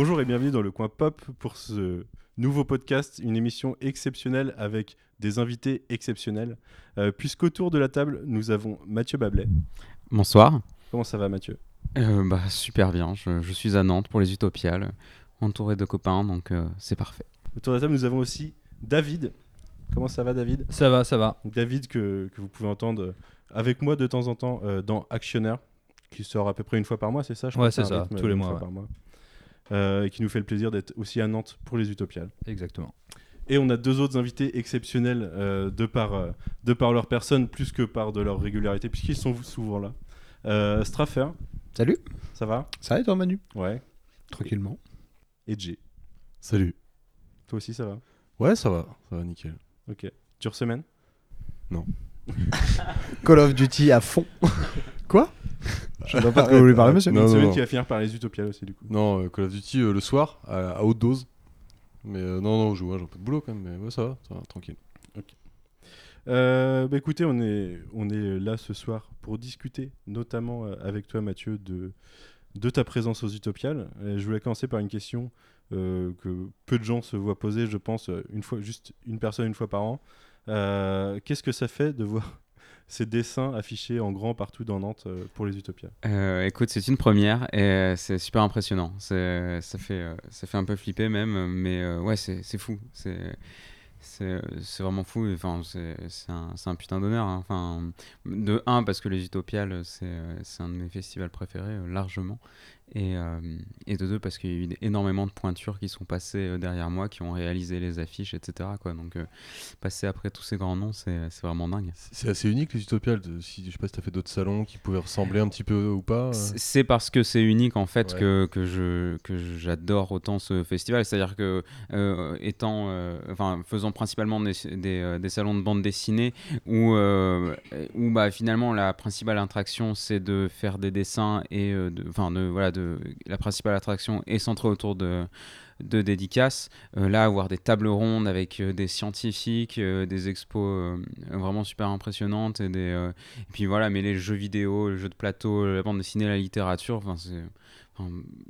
Bonjour et bienvenue dans le coin pop pour ce nouveau podcast, une émission exceptionnelle avec des invités exceptionnels. Euh, Puisqu'autour de la table, nous avons Mathieu Bablet. Bonsoir. Comment ça va Mathieu? Euh, bah, super bien. Je, je suis à Nantes pour les Utopiales, entouré de copains, donc euh, c'est parfait. Autour de la table, nous avons aussi David. Comment ça va David? Ça va, ça va. David que, que vous pouvez entendre avec moi de temps en temps euh, dans Actionnaire, qui sort à peu près une fois par mois, c'est ça je Ouais, c'est ça, tous les mois, ouais. par mois. Euh, et qui nous fait le plaisir d'être aussi à Nantes pour les Utopiales. Exactement. Et on a deux autres invités exceptionnels euh, de, par, euh, de par leur personne, plus que par de leur régularité, puisqu'ils sont souvent là. Euh, Straffer, Salut, ça va? Ça va et toi Manu? Ouais. Tranquillement. Et Jay, Salut. toi aussi ça va? Ouais, ça va, ça va nickel. Ok. Dure semaine? Call of Duty à fond. Quoi Je ne vois pas de quoi vous voulez parler monsieur Non, Une non, semaine non. qui va finir par les Utopiales aussi, du coup. Non, euh, Call of Duty euh, le soir, à, à haute dose. Mais euh, non, non, je joue, ouais, j'ai un peu de boulot quand même, mais ouais, ça va, ça va, tranquille. Euh, bah écoutez, on est, on est là ce soir pour discuter, notamment euh, avec toi Mathieu, de, de ta présence aux Utopiales. Et je voulais commencer par une question euh, que peu de gens se voient poser, je pense, euh, une fois, juste une personne une fois par an. Euh, Qu'est-ce que ça fait de voir ces dessins affichés en grand partout dans Nantes euh, pour les Utopiales Euh, écoute, c'est une première et euh, c'est super impressionnant. Ça fait, ça fait un peu flipper même, mais ouais, c'est fou. C'est c'est vraiment fou. Enfin, c'est un, un putain d'honneur. hein. Enfin, de un parce que les Utopiales, c'est un de mes festivals préférés largement, et, euh, et de deux parce qu'il y a eu énormément de pointures qui sont passées euh, derrière moi, qui ont réalisé les affiches, etc. Quoi. Donc, euh, passer après tous ces grands noms, c'est vraiment dingue. C'est assez unique les Utopiales. de- Si, je sais pas si t'as fait d'autres salons qui pouvaient ressembler un petit peu ou pas. C'est parce que c'est unique en fait Ouais. que, que je que j'adore autant ce festival. C'est-à-dire que euh, étant, enfin faisant principalement des, des, des salons de bande dessinée où où bah finalement la principale attraction c'est de faire des dessins et de, de voilà de la principale attraction est centrée autour de de dédicaces. Euh, là, avoir des tables rondes avec euh, des scientifiques, euh, des expos vraiment super impressionnantes et des, et puis voilà, mêler le jeu vidéo, le jeu de plateau, la bande dessinée, la littérature,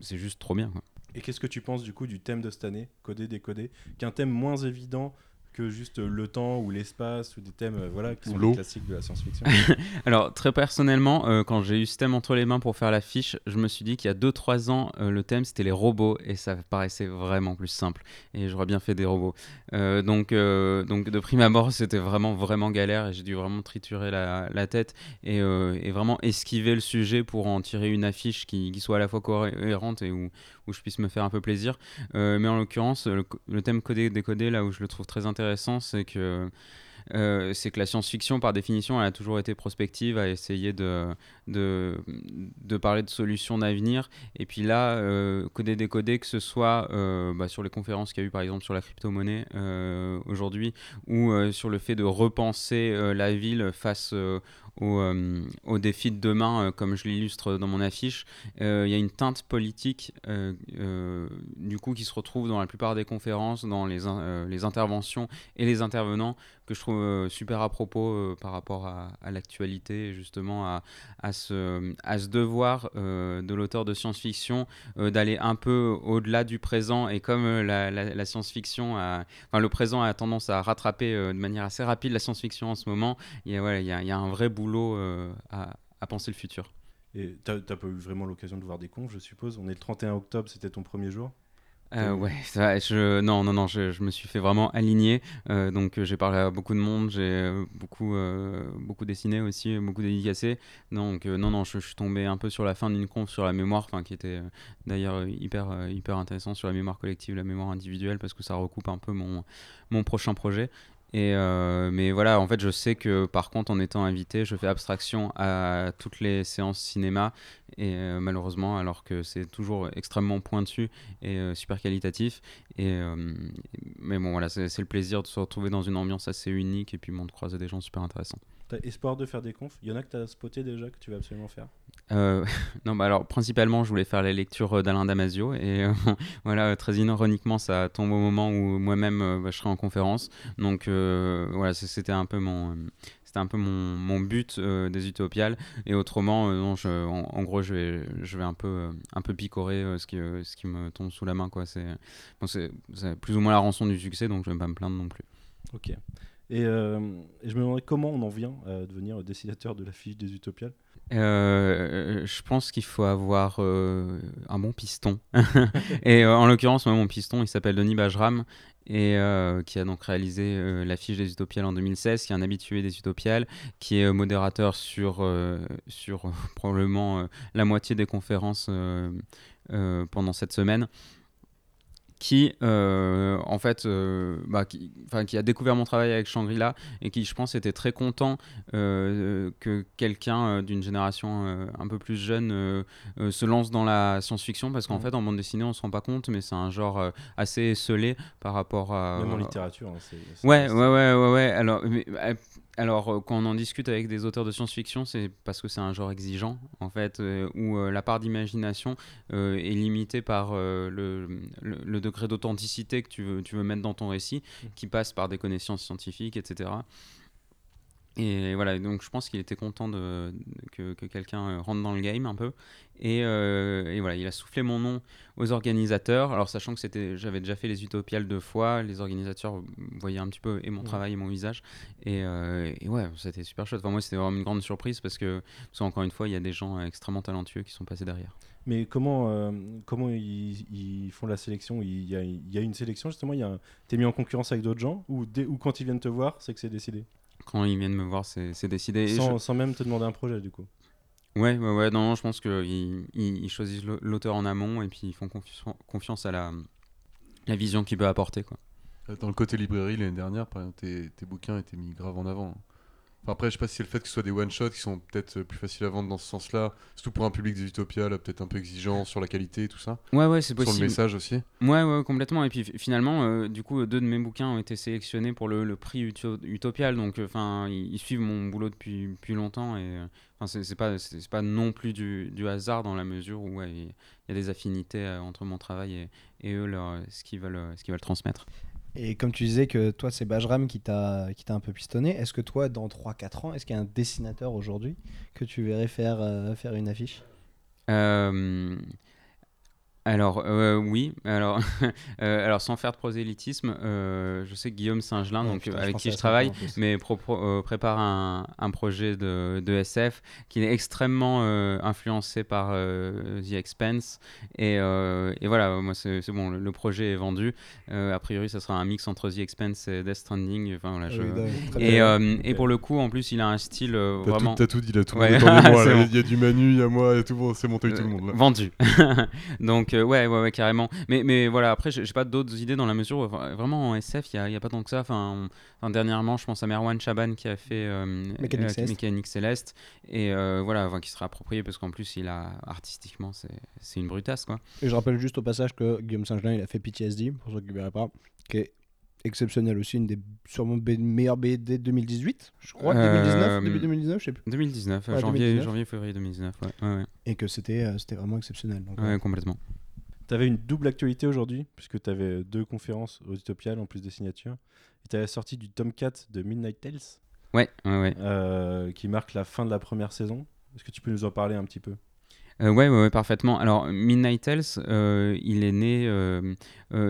c'est juste trop bien. Et qu'est-ce que tu penses du coup du thème de cette année, codé, décodé, qui est un thème moins évident que juste le temps ou l'espace ou des thèmes euh, voilà, qui sont classiques de la science-fiction Alors, très personnellement, euh, quand j'ai eu ce thème entre les mains pour faire l'affiche, je me suis dit qu'il y a 2-3 ans, euh, le thème c'était les robots et ça paraissait vraiment plus simple. Et j'aurais bien fait des robots. Euh, donc, donc, de prime abord, c'était vraiment, vraiment galère et j'ai dû vraiment triturer la, la tête et, et vraiment esquiver le sujet pour en tirer une affiche qui, qui soit à la fois cohérente et où, où je puisse me faire un peu plaisir. Euh, mais en l'occurrence, le, thème codé-décodé, là où je le trouve très intéressant, c'est que. Euh, c'est que la science-fiction, par définition, elle a toujours été prospective, à essayer de, de, parler de solutions d'avenir. Et puis là, euh, coder, décoder, que ce soit euh, bah, sur les conférences qu'il y a eu, par exemple, sur la crypto-monnaie euh, aujourd'hui, ou sur le fait de repenser la ville face aux, euh, défis de demain, comme je l'illustre dans mon affiche, il y a une teinte politique du coup qui se retrouve dans la plupart des conférences, dans les, les interventions et les intervenants que je trouve euh, super à propos euh, par rapport à, l'actualité justement à, à, ce, à ce devoir euh, de l'auteur de science-fiction d'aller un peu au-delà du présent et comme la, la- science-fiction, enfin le présent a tendance à rattraper de manière assez rapide la science-fiction en ce moment, il y a, voilà, il y a, un vrai boulot à, penser le futur. Et t'as pas eu vraiment l'occasion de voir des confs, je suppose? On est le 31 octobre, c'était ton premier jour? Euh, ouais, ça, je, non, non, non, je, je me suis fait vraiment aligner. euh, donc euh, j'ai parlé à beaucoup de monde, j'ai beaucoup, euh, beaucoup dessiné aussi, beaucoup dédicacé. Donc non, non, je, je suis tombé un peu sur la fin d'une conf sur la mémoire, enfin qui était d'ailleurs hyper, hyper intéressant sur la mémoire collective, la mémoire individuelle, parce que ça recoupe un peu mon, mon prochain projet. Et euh, mais voilà, en fait, je sais que par contre, en étant invité, je fais abstraction à toutes les séances cinéma et euh, malheureusement, alors que c'est toujours extrêmement pointu et euh, super qualitatif. Et mais bon, voilà, c'est le plaisir de se retrouver dans une ambiance assez unique et puis de croiser des gens super intéressants. T'as espoir de faire des confs? Il y en a que t'as spoté déjà que tu vas absolument faire? Euh, non, bah alors principalement, je voulais faire les lectures euh, d'Alain Damasio et euh, voilà, très ironiquement, ça tombe au moment où moi-même bah, je serai en conférence. Donc euh, voilà, c'était un peu mon, c'était un peu mon, mon but des Utopiales. Et autrement, non, je, en, gros, je vais, je vais un peu, un peu picorer ce, qui, ce qui me tombe sous la main. Quoi. C'est, bon, plus ou moins la rançon du succès, donc je vais pas me plaindre non plus. Ok. Et, je me demandais comment on en vient à devenir dessinateur de l'affiche des Utopiales. Euh, je pense qu'il faut avoir euh, un bon piston. et euh, en l'occurrence, mon piston, il s'appelle Denis Bajram et qui a donc réalisé l'affiche des Utopiales en 2016, qui est un habitué des Utopiales, qui est modérateur sur, sur probablement la moitié des conférences pendant cette semaine qui euh, en fait euh, bah, qui, qui, a découvert mon travail avec Shangri-La et qui je pense était très content euh, que quelqu'un d'une génération un peu plus jeune se lance dans la science-fiction parce qu'en mm. fait en bande dessinée on se rend pas compte mais c'est un genre assez esselé par rapport à même en littérature hein, ouais, ouais, ouais ouais ouais alors alors, euh, quand on en discute avec des auteurs de science-fiction, c'est parce que c'est un genre exigeant, en fait, euh, où euh, la part d'imagination est limitée par le, le, degré d'authenticité que tu veux, tu veux mettre dans ton récit, mmh. qui passe par des connaissances scientifiques, etc. Et voilà, donc je pense qu'il était content de, que, que quelqu'un euh, rentre dans le game un peu. Et, euh, et, voilà, il a soufflé mon nom aux organisateurs. Alors, sachant que c'était, j'avais déjà fait les Utopiales deux fois, les organisateurs voyaient un petit peu et mon travail et mon visage. Et, euh, et ouais, c'était super chouette. Enfin, moi, c'était vraiment une grande surprise parce que, parce encore une fois, il y a des gens extrêmement talentueux qui sont passés derrière. Mais comment, comment ils, ils, font la sélection? Il y, a, il y, a, une sélection justement? Il Tu es mis en concurrence avec d'autres gens? Ou, ou quand ils viennent te voir, c'est que c'est décidé? Quand ils viennent me voir, c'est décidé. Sans, sans, même te demander un projet, du coup. Ouais, ouais, ouais. Non, je pense qu'ils ils, choisissent l'auteur en amont et puis ils font confiance à la, la vision qu'il peut apporter. Quoi. Dans le côté librairie, l'année dernière, par exemple, tes, tes, bouquins étaient mis grave en avant après, je sais pas si c'est le fait que ce soit des one-shots qui sont peut-être plus faciles à vendre dans ce sens-là, surtout pour un public des Utopia, peut-être un peu exigeant sur la qualité et tout ça. Ouais, ouais, c'est possible. Sur le message aussi. Ouais, ouais, complètement. Et puis finalement, euh, du coup, deux de mes bouquins ont été sélectionnés pour le, le prix Utopial, donc enfin, ils, suivent mon boulot depuis, depuis longtemps et euh, enfin, c'est pas, pas non plus du, du, hasard dans la mesure où il y a des affinités euh, entre mon travail et, et eux, leur, ce qu'ils veulent, ce qu'ils veulent transmettre. Et comme tu disais que toi, c'est Bajram qui t'a un peu pistonné, est-ce que toi, dans 3-4 ans, est-ce qu'il y a un dessinateur aujourd'hui que tu verrais faire, euh, faire une affiche? Euh, alors euh, oui, alors, euh, alors sans faire de prosélytisme, euh, je sais que Guillaume Saint-Gelin, donc avec qui je travaille, mais prépare un, un, projet de, de, SF qui est extrêmement influencé par The Expense et, et voilà, moi c'est bon, le, projet est vendu. a priori, ça sera un mix entre The Expense et Death Stranding. Enfin, voilà, ah et, et, pour le coup, en plus, il a un style vraiment. T'as tout, dit là, tout le monde Il y a du Manu, il y a moi, et tout, c'est monté tout le monde. Là. Vendu. donc ouais, ouais, ouais, carrément. Mais, mais voilà, après, j'ai pas d'autres idées dans la mesure où vraiment en SF, il n'y a, a, pas tant que ça. Enfin, dernièrement, je pense à Merwan Chaban qui a fait euh, Mécanique, Céleste. Et euh, voilà, qui sera approprié parce qu'en plus, il a artistiquement, c'est une brutasse. Quoi. Et je rappelle juste au passage que Guillaume Saint-Gelin, il a fait PTSD, pour ceux qui ne verraient pas, qui est exceptionnel aussi, une des sûrement meilleures BD 2018, je crois, 2019, euh, début 2019, je sais plus. 2019, janvier, janvier, février 2019, ouais. ouais, Et que c'était c'était vraiment exceptionnel. Donc, ouais, complètement. Tu avais une double actualité aujourd'hui, puisque tu avais deux conférences au Utopial en plus des signatures. Et tu avais sorti du tome 4 de Midnight Tales. Ouais, ouais, ouais. Euh, qui marque la fin de la première saison. Est-ce que tu peux nous en parler un petit peu? Euh, ouais, ouais, parfaitement. Alors, Midnight Tales, euh, il est né euh,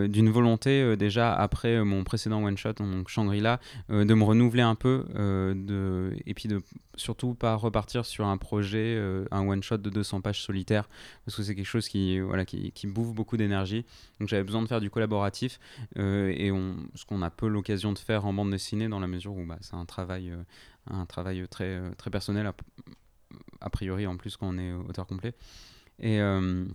d'une volonté déjà après mon précédent one-shot, donc Shangri-La, de me renouveler un peu de... et puis de surtout pas repartir sur un projet, un one-shot de 200 pages solitaires, parce que c'est quelque chose qui, voilà, qui, bouffe beaucoup d'énergie. Donc, j'avais besoin de faire du collaboratif et ce qu'on a peu l'occasion de faire en bande dessinée dans la mesure où bah, c'est un travail, un travail très, très personnel a priori en plus quand on est auteur complet. Et, euh,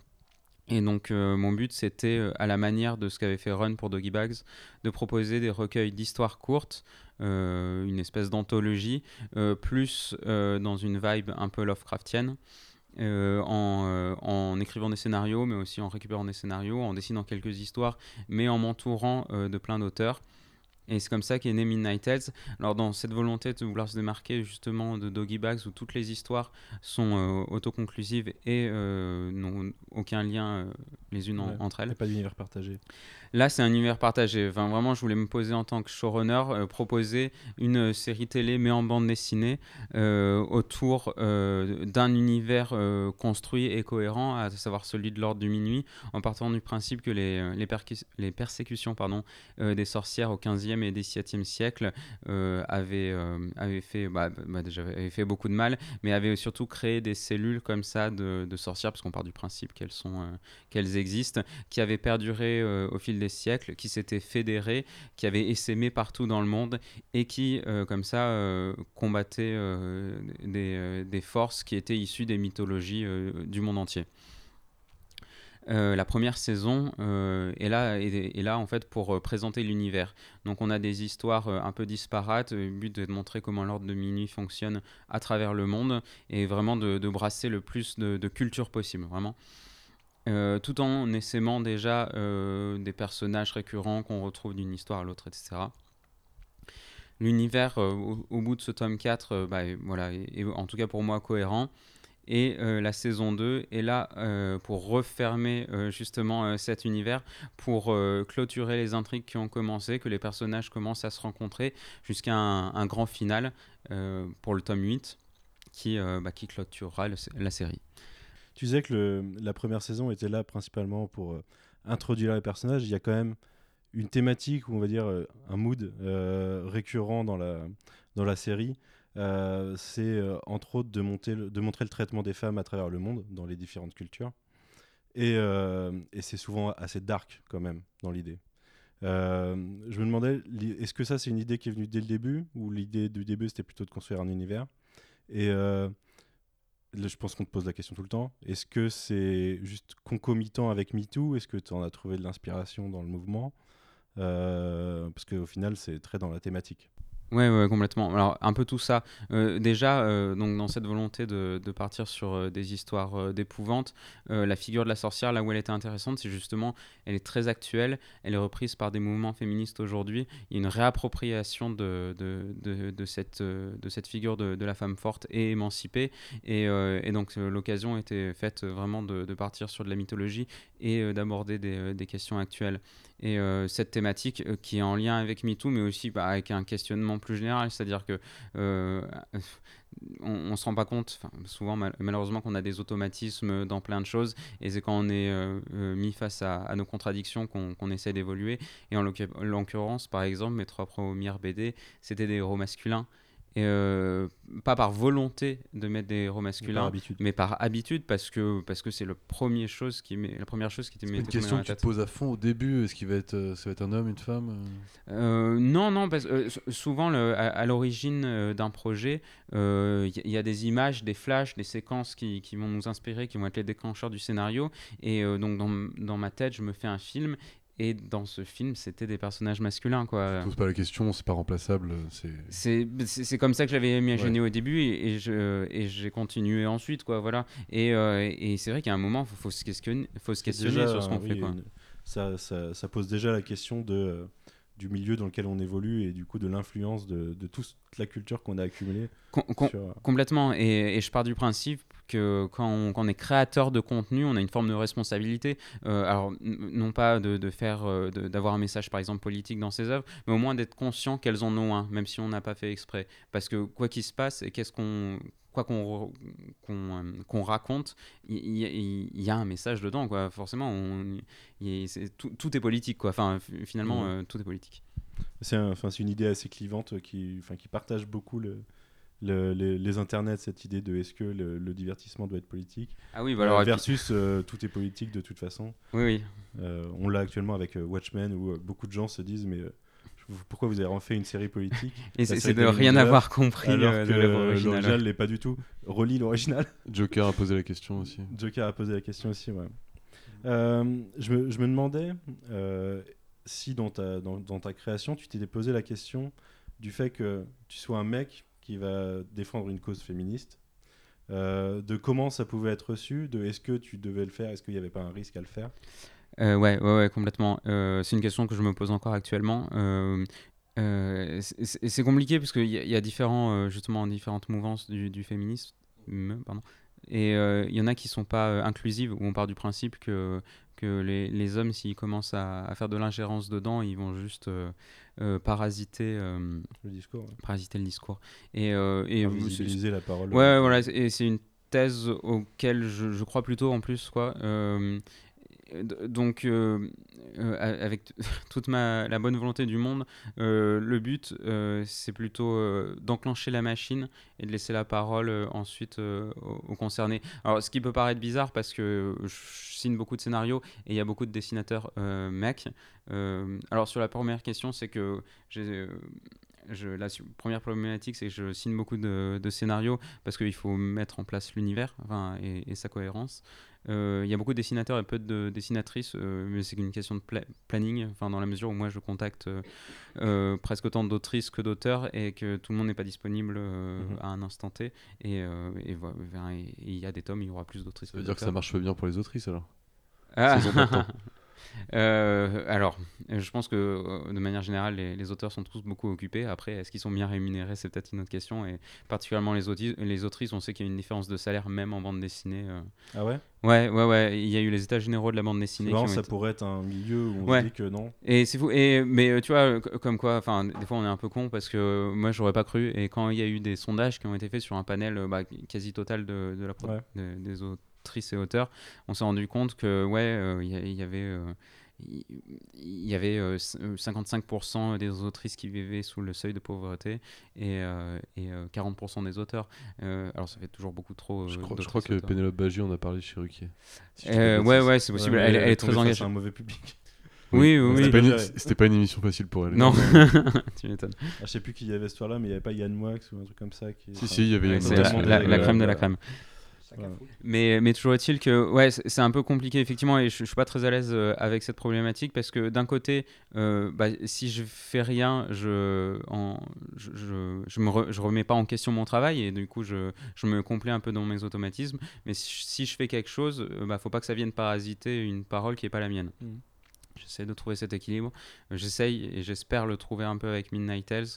et donc euh, mon but c'était, euh, à la manière de ce qu'avait fait Run pour Doggy Bags, de proposer des recueils d'histoires courtes, une espèce d'anthologie, plus dans une vibe un peu Lovecraftienne. en, en, écrivant des scénarios, mais aussi en récupérant des scénarios, en dessinant quelques histoires, mais en m'entourant de plein d'auteurs Et c'est comme ça qu'est né Midnight Tales. Alors, dans cette volonté de vouloir se démarquer justement de Doggy Bags, où toutes les histoires sont euh, autoconclusives et euh, n'ont aucun lien euh, les unes Ouais. entre Il n'y a elles. pas d'univers partagé. Là, c'est un univers partagé. Enfin, vraiment, je voulais me poser en tant que showrunner, euh, proposer une euh, série télé mais en bande dessinée autour d'un univers construit et cohérent, à savoir celui de l'ordre du minuit, en partant du principe que les, les, les persécutions pardon, des sorcières au 15e et 17e siècle euh, avaient, euh, avaient fait, bah, bah, fait beaucoup de mal, mais avaient surtout créé des cellules comme ça de, de sorcières, parce qu'on part du principe qu'elles sont, euh, qu'elles existent, qui avaient perduré au fil des siècles, qui s'étaient fédérées, qui avaient essaimé partout dans le monde et qui, comme ça, combattaient des, des forces qui étaient issues des mythologies du monde entier. Euh, la première saison euh, est, là, est, là en fait pour euh, présenter l'univers. Donc on a des histoires un peu disparates, le but de montrer comment l'ordre de minuit fonctionne à travers le monde et vraiment de, brasser le plus de, culture possible, vraiment. Tout en essaimant déjà des personnages récurrents qu'on retrouve d'une histoire à l'autre, etc. L'univers, au, bout de ce tome 4, euh, bah, voilà, est en tout cas pour moi cohérent. Et euh, la saison 2 est là euh, pour refermer euh, justement cet univers, pour clôturer les intrigues qui ont commencé, que les personnages commencent à se rencontrer jusqu'à un, grand final pour le tome 8 qui, euh, bah, qui clôturera la série. Tu disais que la première saison était là principalement pour introduire les personnages. Il y a quand même une thématique, ou on va dire un mood récurrent dans la série. Euh, c'est euh, entre autres de, montrer le traitement des femmes à travers le monde, dans les différentes cultures. Et, euh, c'est souvent assez dark quand même dans l'idée. Je me demandais, est-ce que ça c'est une idée qui est venue dès le début, ou l'idée du début c'était plutôt de construire un univers? Et je pense qu'on te pose la question tout le temps. Est-ce que c'est juste concomitant avec MeToo? Est-ce que tu en as trouvé de l'inspiration dans le mouvement? Parce qu'au final, c'est très dans la thématique. Ouais, ouais, complètement. Alors, un peu tout ça. Euh, déjà, euh, donc, dans cette volonté de, partir sur euh, des histoires d'épouvante, la figure de la sorcière, là où elle était intéressante, c'est justement, elle est très actuelle, elle est reprise par des mouvements féministes aujourd'hui. Il y a une réappropriation de, cette, figure de, la femme forte et émancipée. Et, donc, l'occasion était faite vraiment de partir sur de la mythologie et euh, d'aborder des, euh, des questions actuelles. Et euh, cette thématique qui est en lien avec MeToo, mais aussi bah, avec un questionnement plus général, c'est-à-dire que on, on se rend pas compte, souvent mal- malheureusement qu'on a des automatismes dans plein de choses, et c'est quand on est mis face à, nos contradictions qu'on essaie d'évoluer. Et en l'occur- l'occurrence, par exemple, mes trois premières BD, c'était des héros masculins. Et euh, pas par volonté de mettre des héros Par masculins, habitude. mais par habitude parce que parce que c'est le premier chose qui m'est- la première chose qui t'est une question que tu te poses à fond au début. Est-ce qu'il va être, euh, ça va être un homme, une femme euh non, non, parce que euh, sou- souvent, le- à, à l'origine d'un projet, il y, y a des images, des flashs, des séquences qui, qui vont nous inspirer, qui vont être les déclencheurs du scénario. Et euh, donc, dans, dans ma tête, je me fais un film. Et dans ce film, c'était des personnages masculins, quoi. Je pose pas la question, c'est pas remplaçable. C'est C'est c'est- c'est comme ça que j'avais imaginé au début et, et je et j'ai continué ensuite quoi voilà et, euh, et c'est vrai qu'à un moment faut, faut se questionner faut se questionner déjà, sur ce qu'on oui, fait quoi. une- ça, ça- ça pose déjà la question de, euh, du milieu dans lequel on évolue et du coup de l'influence de, de toute la culture qu'on a accumulée. Com- com- sur, euh, Complètement. Et, et je pars du principe que quand on, quand on est créateur de contenu, on a une forme de responsabilité. Euh, alors, non pas de, de faire, euh, d'avoir un message, par exemple, politique dans ses œuvres, mais au moins d'être conscient qu'elles en ont un, même si on n'a pas fait exprès. Parce que quoi qu'il se passe, et qu'est-ce qu'on quoi qu'on qu'on, euh, raconte, il y, a- il y a un message dedans, quoi. Forcément, on, tout, tout est politique, quoi. Enfin, finalement, euh, tout est politique. C'est un- une idée assez clivante qui, qui partage beaucoup le, le- les, les internets, cette idée de est-ce que le, le divertissement doit être politique Ah oui, Euh, bah alors, puis- versus euh, tout est politique de toute façon. oui, oui. Euh, on l'a actuellement avec euh, Watchmen où euh, beaucoup de gens se disent mais euh, pourquoi vous avez refait une série politique Et c'est série c'est de rien Miller, avoir compris alors euh, que euh, l'original l'est pas du tout. Relis l'original. Joker a posé la question aussi. Joker a posé la question aussi, ouais. Euh, je, me, je me demandais euh, si dans ta, dans, dans ta création, tu t'étais posé la question du fait que tu sois un mec qui va défendre une cause féministe, euh, de comment ça pouvait être reçu, de est-ce que tu devais le faire, est-ce qu'il n'y avait pas un risque à le faire? Euh, ouais, ouais, complètement. Euh, c'est une question que je me pose encore actuellement. Euh, c'est compliqué parce qu'il y, a- différents, justement, différentes mouvances du, du féminisme. Et il y en a qui sont pas inclusives, où on part du principe que, que les, les hommes, s'ils commencent à, à faire de l'ingérence dedans, ils vont juste euh, euh, parasiter, euh, Le discours. ouais. parasiter le discours. Et, et c'est- Invisibiliser la parole. Ouais, voilà, et c'est une thèse auquel je, je crois plutôt en plus, quoi. Donc, euh, euh, avec toute ma, la bonne volonté du monde, euh, le but, c'est plutôt d'enclencher la machine et de laisser la parole ensuite aux, concernés. Alors, ce qui peut paraître bizarre parce que je signe beaucoup de scénarios et il y a beaucoup de dessinateurs mecs. Alors, sur la première question, c'est que la première problématique, c'est que je signe beaucoup de, scénarios parce qu'il faut mettre en place l'univers et sa cohérence. Euh, Il y a beaucoup de dessinateurs et peu de dessinatrices, euh, mais c'est une question de pla- planning, enfin, dans la mesure où moi je contacte euh, presque autant d'autrices que d'auteurs et que tout le monde n'est pas disponible Mhm. à un instant T. Et voilà, il y a des tomes, il y aura plus d'autrices Ça veut dire que ça marche bien pour les autrices alors? ah. Euh, alors, je pense que euh, de manière générale, les, les auteurs sont tous beaucoup occupés. Après, est-ce qu'ils sont bien rémunérés? C'est peut-être une autre question. Et particulièrement les, les autrices, on sait qu'il y a une différence de salaire même en bande dessinée. euh. Ah ouais? Ouais, ouais, ouais. Il y a eu les états généraux de la bande dessinée. marrant, ça été- pourrait être un milieu où on Ouais. se dit que non. Et c'est fou. Et, mais tu vois, comme quoi, enfin, des fois on est un peu con parce que moi j'aurais pas cru. Et quand il y a eu des sondages qui ont été faits sur un panel bah, quasi total de, de la Ouais. de- des autrices et auteurs, on s'est rendu compte que ouais, euh, il y, avait. euh, il y avait euh, c- euh, 55% des autrices qui vivaient sous le seuil de pauvreté et, euh, et euh, 40% des auteurs. Euh, alors ça fait toujours beaucoup trop. Je crois, je d'autrices crois que. Pénélope Bagier en a parlé chez Ruquier. Si Euh, ouais, ouais, c'est possible. Ouais, elle, elle est très engagée. à un mauvais public. Oui, oui, C'était oui. pas, une- Ouais. c'était pas une émission facile pour elle. Non, tu m'étonnes. Ah, je sais plus qui y avait ce soir-là, mais il n'y avait pas Yann Moix ou un truc comme ça. Qui... Si, si, il y avait une c'est la, la- crème de la crème. Mais, mais toujours est-il que ouais, c'est un peu compliqué effectivement et je, je suis pas très à l'aise euh, avec cette problématique parce que d'un côté, euh, bah, si je fais rien, je, en, je, je, je me re- je remets pas en question mon travail et du coup je, je me complais un peu dans mes automatismes. Mais si, si je fais quelque chose, euh, bah, faut pas que ça vienne parasiter une parole qui est pas la mienne. Mhm. J'essaie de trouver cet équilibre. J'essaye et j'espère le trouver un peu avec Midnight Tales.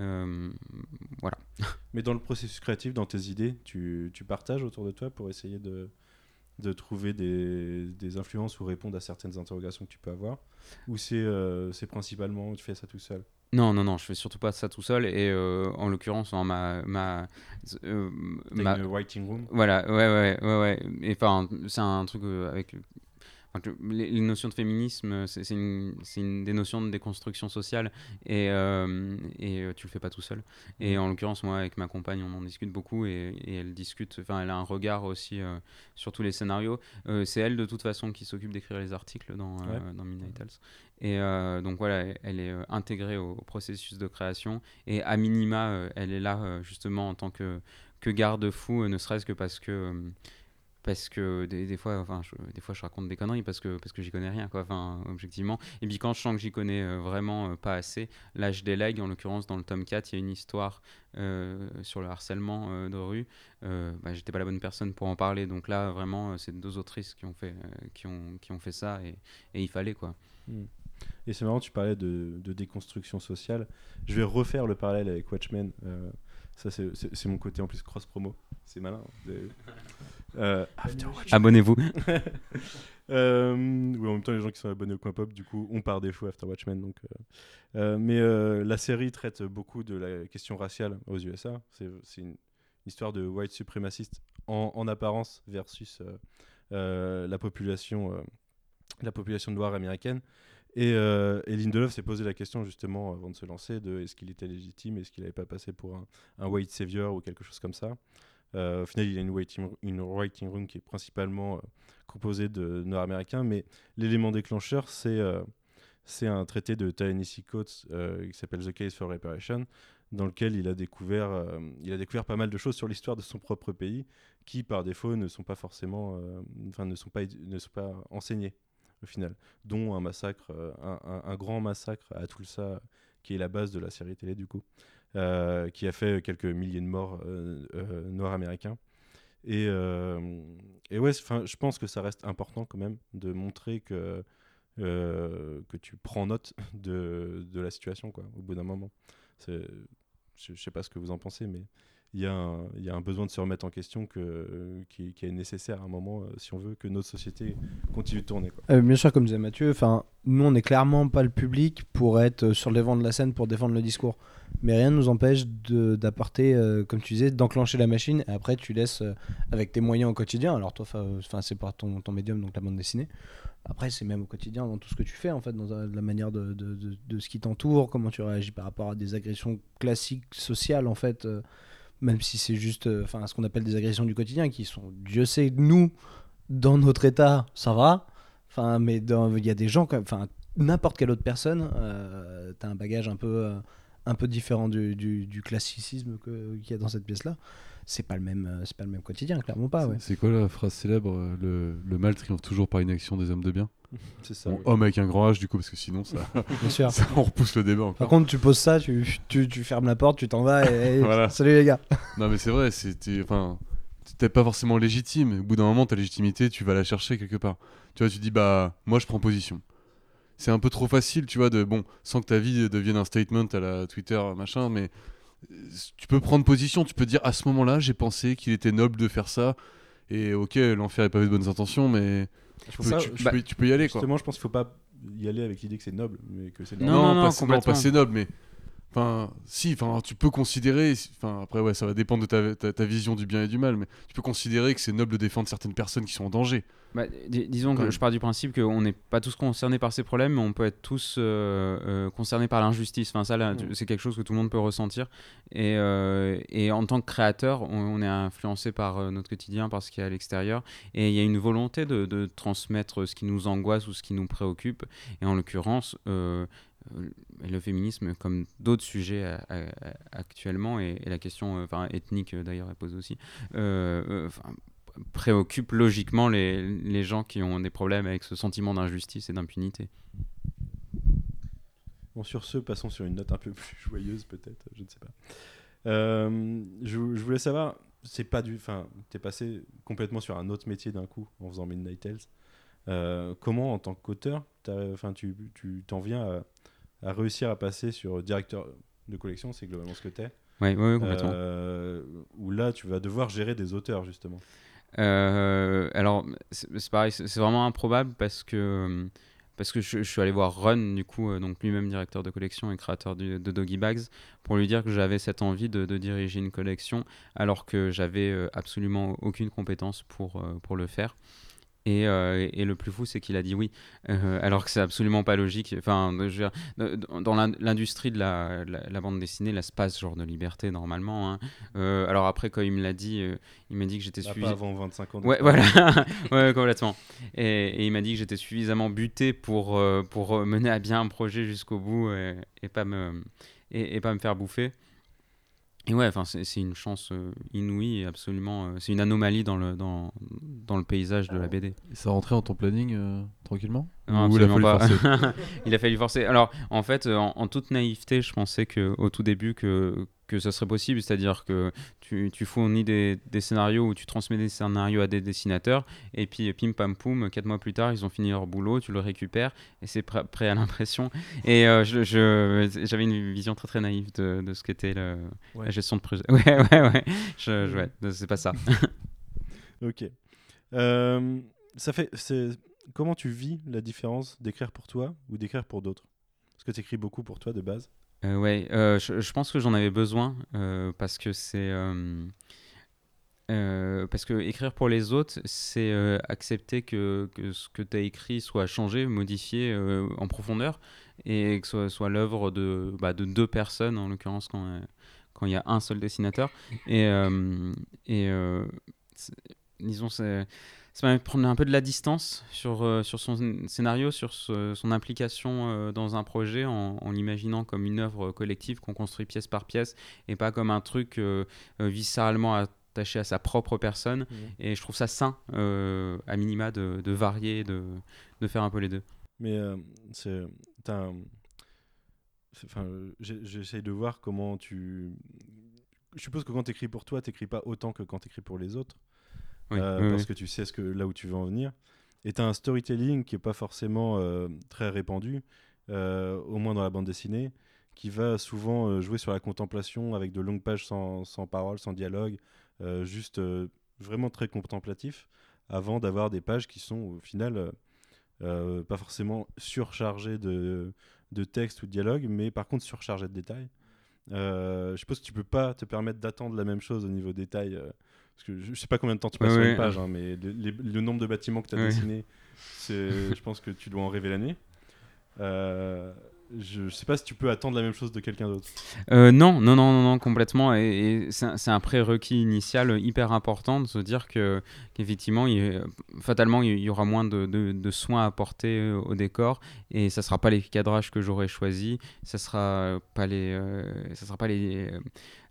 Euh, voilà. Mais dans le processus créatif, dans tes idées, tu, tu partages autour de toi pour essayer de, de trouver des, des influences ou répondre à certaines interrogations que tu peux avoir? Ou c'est euh, principalement, tu fais ça tout seul? Non, non, non, je fais surtout pas ça tout seul. Et euh, en l'occurrence, en ma, ma, euh, ma- une writing room? Voilà, ouais, ouais, ouais, ouais. Et enfin, c'est un truc euh, avec enfin, les, les notions de féminisme, c'est c'est une, des notions de déconstruction sociale et, euh, et euh, tu le fais pas tout seul. Et en l'occurrence, moi, avec ma compagne, on en discute beaucoup et, et elle discute, enfin, elle a un regard aussi euh, sur tous les scénarios. Euh, c'est elle, de toute façon, qui s'occupe d'écrire les articles dans, euh, Ouais. dans Midnight Tales. Et euh, donc voilà, elle- est euh, intégrée au, au processus de création et à minima, euh, elle est là euh, justement en tant que, que garde-fou, euh, ne serait-ce que parce que euh, parce que des, fois enfin je, des fois je raconte des conneries parce que parce que j'y connais rien quoi enfin objectivement et puis quand je sens que j'y connais euh, vraiment euh, pas assez là je délègue en l'occurrence dans le tome 4 il y a une histoire euh, sur le harcèlement de rue bah, j'étais pas la bonne personne pour en parler donc là vraiment c'est deux autrices qui ont fait qui ont qui ont fait ça et, il fallait quoi Et c'est marrant, tu parlais de, de déconstruction sociale. Je vais refaire le parallèle avec Watchmen. ça, c'est- mon côté en plus cross-promo. C'est malin. Vous Euh, After Watchmen. abonnez-vous Euh, oui, en même temps, les gens qui sont abonnés au Coin Pop, du coup, ont par défaut After Watchmen. Donc, euh, euh, mais euh, la série traite beaucoup de la question raciale aux USA. C'est une histoire de white suprémaciste en, en apparence versus euh, euh, la population, euh, la population noire américaine. Et, euh, et Lindelof s'est posé la question justement avant de se lancer de est-ce qu'il était légitime, est-ce qu'il n'avait pas passé pour un, un white savior ou quelque chose comme ça. Euh, au final, il a une writing, room qui est principalement euh, composée de Nord-Américains, mais l'élément déclencheur, c'est euh, c'est un traité de Ta-Nehisi Coates euh, qui s'appelle The Case for Reparation, dans lequel il a découvert, il a découvert pas mal de choses sur l'histoire de son propre pays, qui par défaut ne sont pas forcément, enfin ne sont pas, ne sont pas enseignées au final, dont un massacre, un, un- grand massacre à Tulsa, qui est la base de la série télé du coup, qui a fait quelques milliers de morts euh, euh, noirs américains. Et, euh, et ouais, je pense que ça reste important quand même de montrer que que tu prends note de, de la situation, quoi, au bout d'un moment. Je, je sais pas ce que vous en pensez, mais il y, a un, y, a un besoin de se remettre en question que, qui, est nécessaire à un moment si on veut que notre société continue de tourner. Quoi. bien sûr, comme disait Mathieu, nous, on n'est clairement pas le public pour être sur le devant de la scène pour défendre le discours. Mais rien ne nous empêche d'apporter, euh, comme tu disais, d'enclencher la machine. Et après, tu laisses euh, avec tes moyens au quotidien. Alors, toi, c'est par ton, ton médium, donc la bande dessinée. Après, c'est même au quotidien dans tout ce que tu fais, en fait, dans la manière de, de, de, ce qui t'entoure, comment tu réagis par rapport à des agressions classiques sociales, en fait. Euh, même si c'est juste enfin ce qu'on appelle des agressions du quotidien, qui sont, Dieu sait, nous, dans notre état, ça va. Enfin, mais il y a des gens, enfin, n'importe quelle autre personne, tu as un bagage un peu un peu différent du, classicisme qu'il y a dans cette pièce-là. C'est pas le même, euh, c'est pas le même quotidien, clairement pas. Ouais. C'est quoi la phrase célèbre euh, le, le, mal triomphe toujours par une action des hommes de bien? C'est ça. Homme avec un grand H du coup parce que sinon ça, Bien sûr. on repousse le débat. Encore. Par contre, tu poses ça, tu, tu, tu fermes la porte, tu t'en vas et, voilà. salut les gars. non mais c'est vrai, c'était enfin t'es pas forcément légitime. Au bout d'un moment, ta légitimité, tu vas la chercher quelque part. Tu vois, tu dis bah moi je prends position c'est un peu trop facile, tu vois, de bon, sans que ta vie devienne un statement à la Twitter, machin, mais tu peux prendre position, tu peux dire à ce moment-là, j'ai pensé qu'il était noble de faire ça, et ok, l'enfer est pas eu de bonnes intentions, mais tu peux, tu, peux, tu peux, y aller. Justement, je pense qu'il faut pas y aller avec l'idée que c'est noble, mais que c'est non, non, pas, pas c'est noble, mais Enfin, si, enfin, tu peux considérer, enfin, après, ouais, ça va dépendre de ta, ta, vision du bien et du mal, mais tu peux considérer que c'est noble de défendre certaines personnes qui sont en danger. Bah, disons que je pars du principe qu'on n'est pas tous concernés par ces problèmes, mais on peut être tous euh, euh, concernés par l'injustice. Enfin, ça, c'est quelque chose que tout le monde peut ressentir. Et, euh, et en tant que créateur, on, est influencé par notre quotidien, par ce qu'il y a à l'extérieur. Et il y a une volonté de, de, transmettre ce qui nous angoisse ou ce qui nous préoccupe. Et en l'occurrence, le féminisme, comme d'autres sujets actuellement, et, la question ethnique d'ailleurs est posée aussi, préoccupe logiquement les, les, gens qui ont des problèmes avec ce sentiment d'injustice et d'impunité. Bon, sur ce, passons sur une note un peu plus joyeuse, peut-être, je ne sais pas. je, je, voulais savoir, c'est pas du. Enfin, t'es passé complètement sur un autre métier d'un coup en faisant Midnight Tales. comment, en tant qu'auteur, tu t'en viens à à réussir à passer sur directeur de collection, c'est globalement ce que tu es. Oui, oui, complètement. Euh, où là, tu vas devoir gérer des auteurs, justement. Euh, alors, c'est pareil, c'est vraiment improbable parce que, parce que je, suis allé voir Run, du coup, euh, donc lui-même directeur de collection et créateur de, Doggy Bags, pour lui dire que j'avais cette envie de, de, diriger une collection alors que j'avais absolument aucune compétence pour, pour le faire. Et, euh, et, le plus fou, c'est qu'il a dit oui, euh, alors que c'est absolument pas logique. Enfin, je dans l'industrie de la, la, bande dessinée, là se passe genre de liberté normalement. Hein. Euh, alors après, quand il me l'a dit, il m'a dit que j'étais suffisamment. Avant 25 ans. Ouais, voilà, ouais, complètement. Et, et, il m'a dit que j'étais suffisamment buté pour, pour mener à bien un projet jusqu'au bout et, et, pas me, et, pas me faire bouffer. Et ouais, enfin, c'est une chance euh, inouïe et absolument. Euh, c'est une anomalie dans le, dans, dans le paysage de la BD. Ça rentrait en ton planning euh, tranquillement Non, il a fallu pas. forcer Il a fallu forcer. Alors, en fait, en, toute naïveté, je pensais que, au tout début que, que ça serait possible, c'est-à-dire que tu, tu fournis des, des, scénarios ou tu transmets des scénarios à des dessinateurs, et puis pim pam poum, quatre mois plus tard, ils ont fini leur boulot, tu le récupères, et c'est prêt à l'impression. Et euh, je, j'avais une vision très très naïve de, de ce qu'était la gestion de projet. Ouais, ouais, ouais, je, ouais c'est pas ça. ok. Euh, ça fait. Comment tu vis la différence d'écrire pour toi ou d'écrire pour d'autres? Est-ce que tu écris beaucoup pour toi de base euh, ouais, euh, je, pense que j'en avais besoin euh, parce que c'est parce que écrire pour les autres, c'est accepter que, que, ce que tu as écrit soit changé, modifié en profondeur et que ce soit, soit l'œuvre de, bah, de deux personnes, en l'occurrence quand quand il y a un seul dessinateur. Et, et disons, c'est ça m'a prendre un peu de la distance sur, euh, sur son scénario, sur son implication euh, dans un projet, en, l'imaginant comme une œuvre collective qu'on construit pièce par pièce et pas comme un truc euh, viscéralement attaché à sa propre personne. Mmh. Et je trouve ça sain, à minima, de, de varier, de, de, faire un peu les deux. Mais c'est. Enfin, j'essaye de voir comment tu. Je suppose que quand tu écris pour toi, tu n'écris pas autant que quand tu écris pour les autres. Euh, parce que tu sais ce que, là où tu veux en venir. et tu as un storytelling qui est pas forcément euh, très répandu, euh, au moins dans la bande dessinée, qui va souvent jouer sur la contemplation avec de longues pages sans, sans parole, sans dialogue, juste vraiment très contemplatif, avant d'avoir des pages qui sont au final euh, pas forcément surchargées de, de texte ou de dialogue, mais par contre surchargées de détails. Euh, je suppose que tu peux pas te permettre d'attendre la même chose au niveau détail. euh, parce que je, sais pas combien de temps tu passes Ouais, sur une page, hein, mais le, les- le nombre de bâtiments que tu as dessinés, je pense que tu dois en rêver l'année. Euh, je, sais pas si tu peux attendre la même chose de quelqu'un d'autre. Euh, non, non, non, non, non, complètement. Et, et c'est un- prérequis initial hyper important de se dire que qu'effectivement, fatalement, il y aura moins de, de- de soins à apporter euh, au décor et ça sera pas les cadrages que j'aurais choisi, ça sera pas les, euh, ça sera pas les,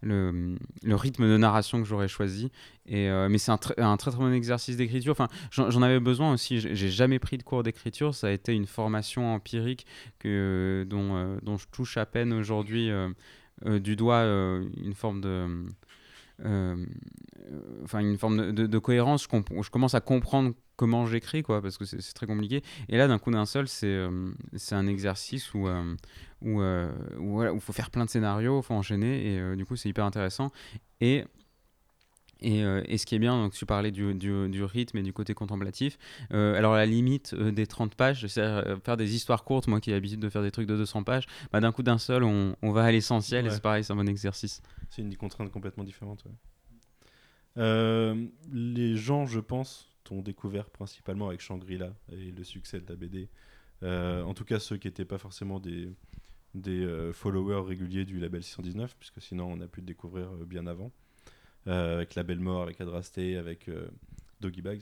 le, le rythme de narration que j'aurais choisi. Et euh, mais c'est un, un très très bon exercice d'écriture. Enfin, j'en avais besoin aussi. J'ai jamais pris de cours d'écriture. Ça a été une formation empirique que dont, euh, dont je touche à peine aujourd'hui euh, du doigt une forme de enfin une forme de, cohérence je, commence à comprendre comment j'écris quoi parce que c'est très compliqué et là d'un coup d'un seul c'est euh, un exercice où où, euh, où voilà, où faut faire plein de scénarios faut enchaîner et euh, du coup c'est hyper intéressant et et, euh, et ce qui est bien, donc tu parlais du, du, du rythme et du côté contemplatif. Euh, alors, la limite euh, des 30 pages, c'est faire des histoires courtes, moi qui ai l'habitude de faire des trucs de 200 pages, bah, d'un coup d'un seul, on, on va à l'essentiel et c'est pareil, c'est un bon exercice. C'est une contrainte complètement différente. ouais. Les gens, je pense, t'ont découvert principalement avec Shangri-La et le succès de la BD. En tout cas, ceux qui n'étaient pas forcément des, des euh, followers réguliers du label 619, puisque sinon on a pu le découvrir euh, bien avant. Euh, avec La Belle Mort, avec Adrasté, avec Doggy Bags.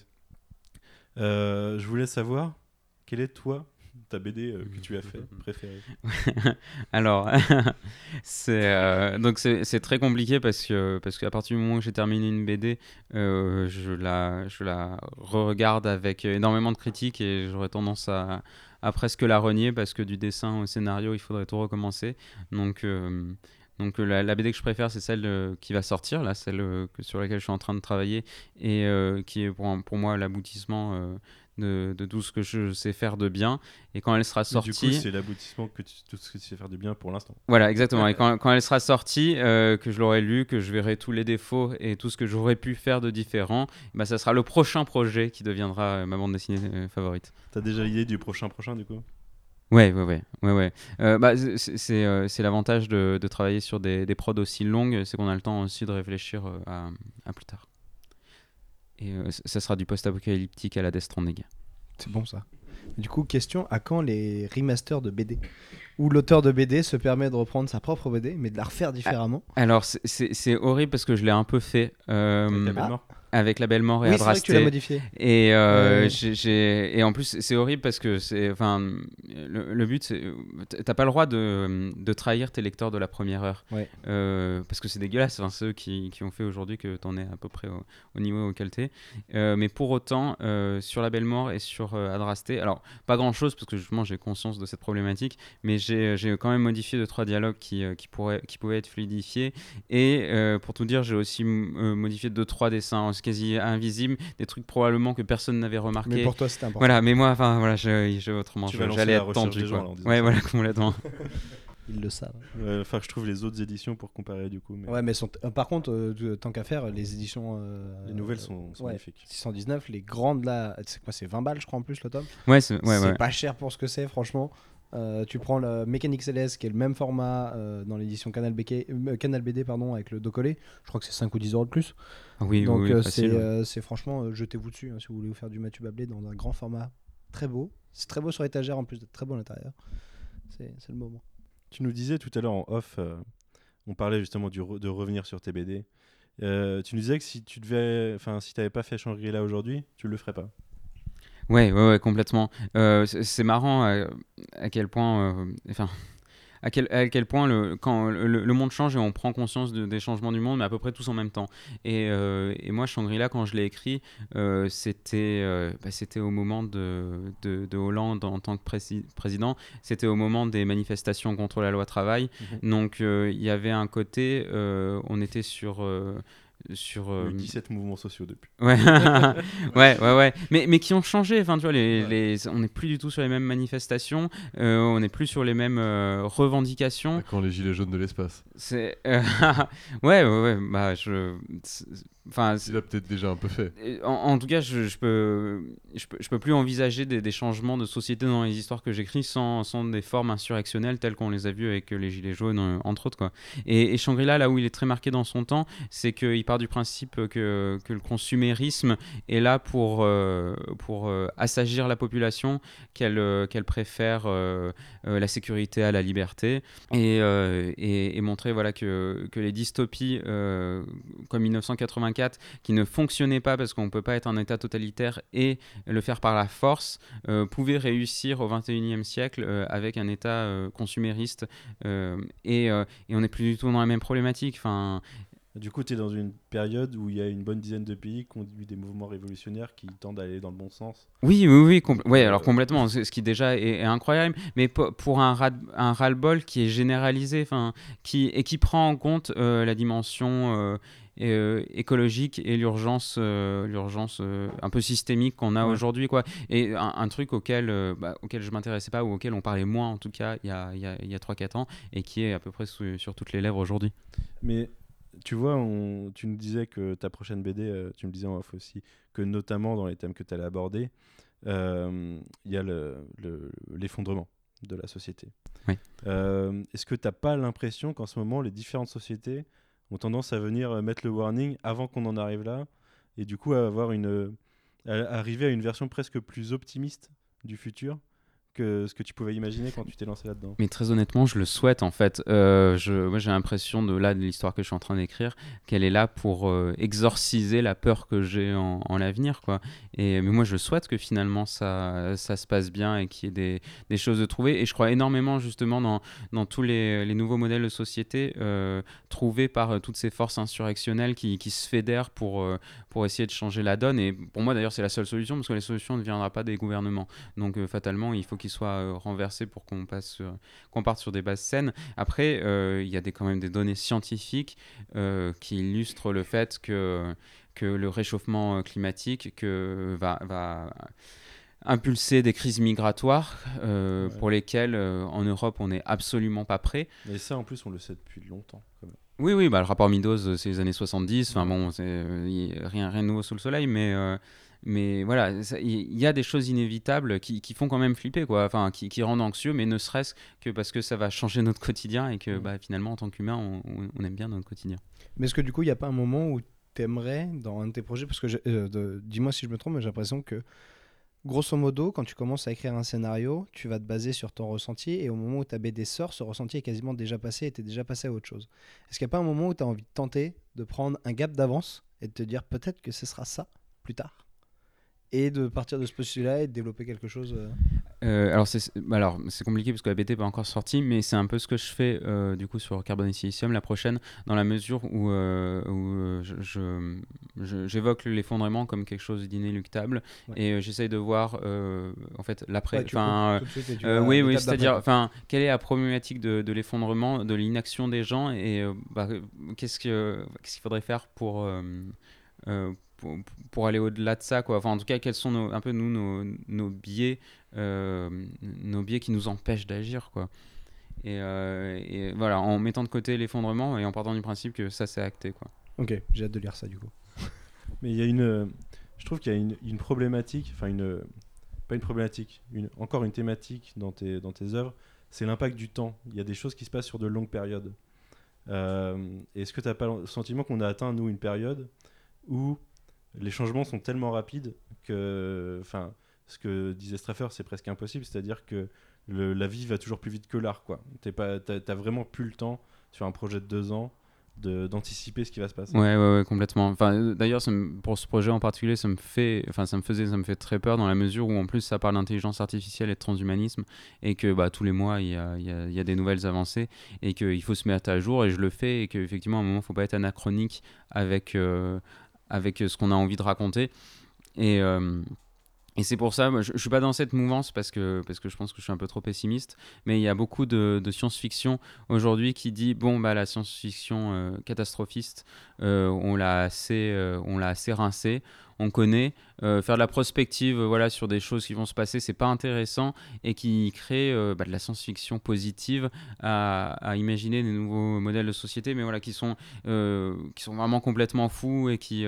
Je voulais savoir, quelle est toi ta BD euh, que tu as fait préférée? Alors, c'est euh, donc c'est très compliqué parce que parce qu'à partir du moment où j'ai terminé une BD, euh, je la je la regarde avec énormément de critiques et j'aurais tendance à, à presque la renier parce que du dessin au scénario, il faudrait tout recommencer? Donc euh, donc euh, la, la BD que je préfère, c'est celle euh, qui va sortir, là, celle sur laquelle je suis en train de travailler et qui est pour, pour moi l'aboutissement de, de tout ce que je sais faire de bien. Et quand elle sera sortie, Du coup, c'est l'aboutissement que tu, tout ce que tu sais faire de bien pour l'instant. voilà, exactement. Et quand, quand elle sera sortie, euh, que je l'aurai lu, que je verrai tous les défauts et tout ce que j'aurais pu faire de différent, bah, ça sera le prochain projet qui deviendra euh, ma bande dessinée euh, favorite. T'as déjà l'idée du prochain prochain du coup? Ouais, ouais, ouais, ouais, ouais. Euh, bah, c'est- euh, l'avantage de, de travailler sur des, des prods aussi longues, c'est qu'on a le temps aussi de réfléchir euh, à, à plus tard. Et euh, ça sera du post-apocalyptique à la Death Stranding. C'est bon ça. Du coup, question à quand les remasters de BD Où l'auteur de BD se permet de reprendre sa propre BD, mais de la refaire différemment? Alors, c'est- horrible parce que je l'ai un peu fait euh, mort avec la belle mort et Oui, vrai que tu l'as Adrasté. modifié. Et, euh, Ouais. et en plus, c'est horrible parce que c'est, enfin, le, le but, t'as pas le droit de, de trahir tes lecteurs de la première heure, Ouais. Euh, parce que c'est dégueulasse. Enfin, ceux qui, qui ont fait aujourd'hui que t'en es à peu près au, au niveau auquel t'es. Euh, mais pour autant, euh, sur la belle mort et sur Adrasté, alors pas grand chose parce que justement j'ai conscience de cette problématique, mais j'ai, quand même modifié deux trois dialogues qui, qui pourraient, qui pouvaient être fluidifiés. Et pour tout dire, j'ai aussi modifié deux trois dessins quasi invisibles, des trucs probablement que personne n'avait remarqué. Mais pour toi, c'était important. Voilà, mais moi, enfin, voilà, je, je- autrement, Tu je- vas lancer j'allais la être tendu. gens, quoi. là, en disant ouais, ça. voilà, complètement. Ils le savent. Euh, Enfin, je trouve les autres éditions pour comparer du coup. Mais Ouais, mais sont- euh, par contre, euh, de- tant qu'à faire, les éditions. euh, Les nouvelles sont, sont ouais. magnifiques. 619, les grandes là, c'est quoi C'est 20 balles, je crois, en plus, le tome. Ouais, c'est ouais, c'est ouais. pas cher pour ce que c'est, franchement. Euh, tu prends le Mécanique Céleste, qui est le même format euh, dans l'édition Canal, BK euh, Canal BD, pardon, avec le dos collé. Je crois que c'est 5 ou 10 euros de plus. Ah Oui, Donc oui, oui, c'est euh, franchement, euh, jetez-vous dessus hein, si vous voulez vous faire du Mathieu Bablé dans un grand format. Très beau. C'est très beau sur étagère en plus d'être très beau à l'intérieur. C'est le moment. Tu nous disais tout à l'heure en off, euh, on parlait justement du re- de revenir sur tes BD. Euh, tu nous disais que si tu devais, enfin, si t'avais pas fait Shangri-La aujourd'hui, tu le ferais pas. Ouais, ouais, ouais, complètement. Euh, c'est marrant euh, à quel point, euh, enfin, à quel, à quel point le, quand le, le monde change et on prend conscience de- des changements du monde, mais à peu près tous en même temps. Et, euh, et moi, Shangri-La, quand je l'ai écrit, c'était bah, c'était au moment de, de, de Hollande en tant que prési- président, c'était au moment des manifestations contre la loi travail. Donc euh, il y avait un côté, on était sur... sur euh, eu 17 mouvements sociaux depuis. Ouais, ouais, ouais, ouais. Mais, mais qui ont changé. Enfin, tu vois, les, Ouais. les- on n'est plus du tout sur les mêmes manifestations. euh, on n'est plus sur les mêmes euh, revendications. Quand les gilets jaunes de l'espace. C'est, euh, ouais, ouais, ouais. Bah, je, enfin, Il a peut-être déjà un peu fait. En, en tout cas, je, je peux, je peux, je peux plus envisager des, des changements de société dans les histoires que j'écris sans, sans des formes insurrectionnelles telles qu'on les a vues avec les Gilets jaunes, entre autres. Quoi. Et, et Shangri-La, là où il est très marqué dans son temps, c'est qu'il part du principe que, que le consumérisme est là pour, euh, pour euh, assagir la population, qu'elle euh, qu'elle préfère la sécurité à la liberté, et, et, montrer voilà, que, que les dystopies comme 1984 qui ne fonctionnait pas parce qu'on ne peut pas être un État totalitaire et le faire par la force, pouvait réussir au 21e siècle avec un État consumériste. et, et on n'est plus du tout dans la même problématique. Enfin, Du coup, tu es dans une période où il y a une bonne dizaine de pays qui ont eu des mouvements révolutionnaires qui tendent à aller dans le bon sens. oui, oui, oui, ouais, alors Euh, complètement, ce qui déjà est, est incroyable, mais po- pour un, ras- un ras-le-bol qui est généralisé, enfin, qui, et qui prend en compte euh, la dimension euh, écologique et l'urgence euh, l'urgence un peu systémique qu'on a Ouais. aujourd'hui quoi et un, un truc auquel bah, auquel je m'intéressais pas ou auquel on parlait moins en tout cas il y a, y a, y a 3-4 ans et qui est à peu près sous- sur toutes les lèvres aujourd'hui Mais tu vois, on- tu nous disais que ta prochaine BD, euh, tu me disais en off aussi, que notamment dans les thèmes que tu allais aborder, euh, il y a le- le- l'effondrement de la société. Oui. Euh, Est-ce que tu n'as pas l'impression qu'en ce moment, les différentes sociétés ont tendance à venir mettre le warning avant qu'on en arrive là et du coup à avoir une, à arriver à une version presque plus optimiste du futur? Que tu pouvais imaginer quand tu t'es lancé là-dedans Mais très honnêtement, je le souhaite en fait. Euh, moi, j'ai l'impression de là de l'histoire que je suis en train d'écrire, qu'elle est là pour euh, exorciser la peur que j'ai en, en l'avenir, quoi. Et mais moi, je souhaite que finalement ça, ça se passe bien et qu'il y ait des, des choses de trouver. Et je crois énormément justement dans, dans tous les, les nouveaux modèles de société euh, trouvés par toutes ces forces insurrectionnelles qui, qui se fédèrent pour, pour essayer de changer la donne. Et pour moi, d'ailleurs, c'est la seule solution parce que la solution ne viendra pas des gouvernements. Donc euh, fatalement, il faut qu'il soit euh, renversé pour qu'on passe sur- qu'on parte sur des bases saines. Après, euh, il y a des, quand même des données scientifiques euh, qui illustrent le fait que, que le réchauffement euh, climatique que va, va impulser des crises migratoires euh, Ouais. pour lesquelles euh, en Europe on n'est absolument pas prêt. Et ça, en plus, on le sait depuis longtemps. quand même. Oui, oui, bah, le rapport Meadows, euh, c'est les années 70. Enfin bon, euh, rien, rien de nouveau sous le soleil, mais, euh, mais voilà, il y, a des choses inévitables qui, qui font quand même flipper, quoi. Enfin, qui, qui rendent anxieux, mais ne serait-ce que parce que ça va changer notre quotidien et que Mm. bah, finalement, en tant qu'humain, on, aime bien notre quotidien. Mais est-ce que du coup, il n'y a pas un moment où tu aimerais, dans un de tes projets, parce que euh, dis-moi si je me trompe, mais j'ai l'impression que, grosso modo, quand tu commences à écrire un scénario, tu vas te baser sur ton ressenti, et au moment où ta BD sort, ce ressenti est quasiment déjà passé, et tu déjà passé à autre chose. Est-ce qu'il n'y a pas un moment où tu as envie de tenter de prendre un gap d'avance et de te dire peut-être que ce sera ça plus tard? Et de partir de ce postulat et de développer quelque chose euh, Euh, alors c'est alors c'est compliqué parce que la BT n'est pas encore sortie, mais c'est un peu ce que je fais euh, du coup sur Carbone et Silicium la prochaine, dans la mesure où, euh, où je- je- je- j'évoque l'effondrement comme quelque chose d'inéluctable Ouais. et j'essaye de voir en fait l'après. Enfin, oui, oui, c'est-à-dire, enfin, quelle est la problématique de, de l'effondrement, de l'inaction des gens et bah, qu'est-ce que qu'est-ce qu'il faudrait faire pour pour, aller au-delà de ça, quoi. Enfin, en tout cas, quels sont un peu nous nos, nos biais, euh, nos biais qui nous empêchent d'agir, quoi. Et, euh, et voilà, en mettant de côté l'effondrement et en partant du principe que ça c'est acté, quoi. Ok, j'ai hâte de lire ça du coup. Mais il y a une. euh, Je trouve qu'il y a une, problématique, enfin une. Pas une problématique, une, encore une thématique dans tes, dans tes œuvres, c'est l'impact du temps. Il y a des choses qui se passent sur de longues périodes. Est-ce que tu n'as pas le sentiment qu'on a atteint, nous, une période où les changements sont tellement rapides que. Enfin, ce que disait Straffer, c'est presque impossible, c'est-à-dire que la vie va toujours plus vite que l'art, quoi. Tu n'as vraiment plus le temps, sur un projet de deux ans, d'anticiper ce qui va se passer. Ouais, ouais, ouais, complètement. Enfin, d'ailleurs, pour ce projet en particulier, ça me fait, enfin, ça me faisait, ça me fait très peur dans la mesure où en plus ça parle d'intelligence artificielle et de transhumanisme et que bah, tous les mois il y a des nouvelles avancées et qu'il faut se mettre à jour et je le fais et qu'effectivement à un moment il faut pas être anachronique avec euh, avec ce qu'on a envie de raconter. Et euh, et c'est pour ça, je, je suis pas dans cette mouvance parce que, parce que je pense que je suis un peu trop pessimiste, mais il y a beaucoup de, science-fiction aujourd'hui qui dit bon bah la science-fiction euh, catastrophiste, euh, on l'a assez, euh, on l'a assez rincé, on connaît. Euh, faire de la prospective, voilà, sur des choses qui vont se passer, c'est pas intéressant et qui crée euh, bah, de la science-fiction positive à, imaginer des nouveaux modèles de société, mais voilà qui sont, euh, qui sont vraiment complètement fous et qui,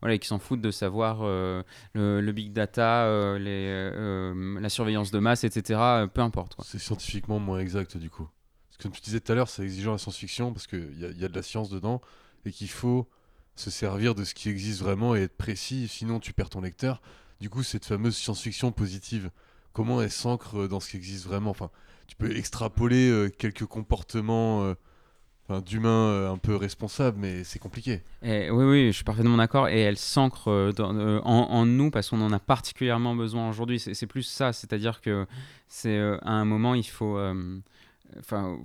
voilà, qui s'en foutent de savoir le, big data, la surveillance de masse, etc. peu importe. C'est scientifiquement moins exact du coup. Parce que tu disais tout à l'heure, c'est exigeant la science-fiction parce qu'il y a de la science dedans et qu'il faut se servir de ce qui existe vraiment et être précis, sinon tu perds ton lecteur. Du coup, cette fameuse science-fiction positive, comment elle s'ancre dans ce qui existe vraiment? Enfin, tu peux extrapoler euh, quelques comportements euh, d'humains euh, un peu responsables, mais c'est compliqué. Et oui, oui, je suis parfaitement d'accord. Et elle s'ancre euh, euh, en, en nous parce qu'on en a particulièrement besoin aujourd'hui. C'est plus ça, c'est-à-dire que c'est euh, à un moment il faut, euh, enfin,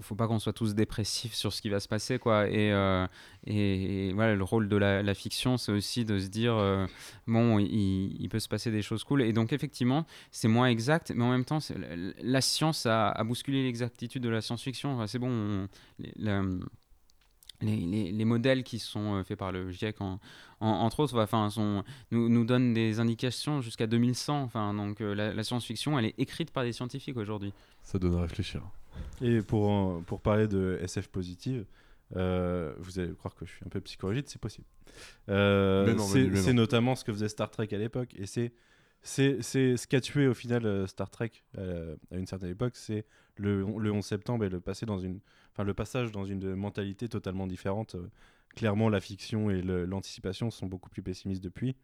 faut, pas qu'on soit tous dépressifs sur ce qui va se passer, quoi. Et, euh, voilà, le rôle de la, fiction, c'est aussi de se dire, euh, bon, il, peut se passer des choses cool. Et donc effectivement, c'est moins exact, mais en même temps, la, science a, bousculé l'exactitude de la science-fiction. C'est bon. on- les- modèles qui sont euh, faits par le GIEC, en- en- entre autres, enfin, nous donnent des indications jusqu'à 2100. Enfin, donc euh, la, la science-fiction, elle est écrite par des scientifiques aujourd'hui. Ça donne à réfléchir. Et pour, en- pour parler de SF positive, euh, vous allez croire que je suis un peu psychorigide, c'est possible. Euh, c'est notamment ce que faisait Star Trek à l'époque. Et c'est ce qu'a tué au final euh, Star Trek euh, à une certaine époque, c'est le, le 11 septembre et le, passé dans une, enfin, le passage dans une mentalité totalement différente. Euh, clairement, la fiction et l'anticipation sont beaucoup plus pessimistes depuis.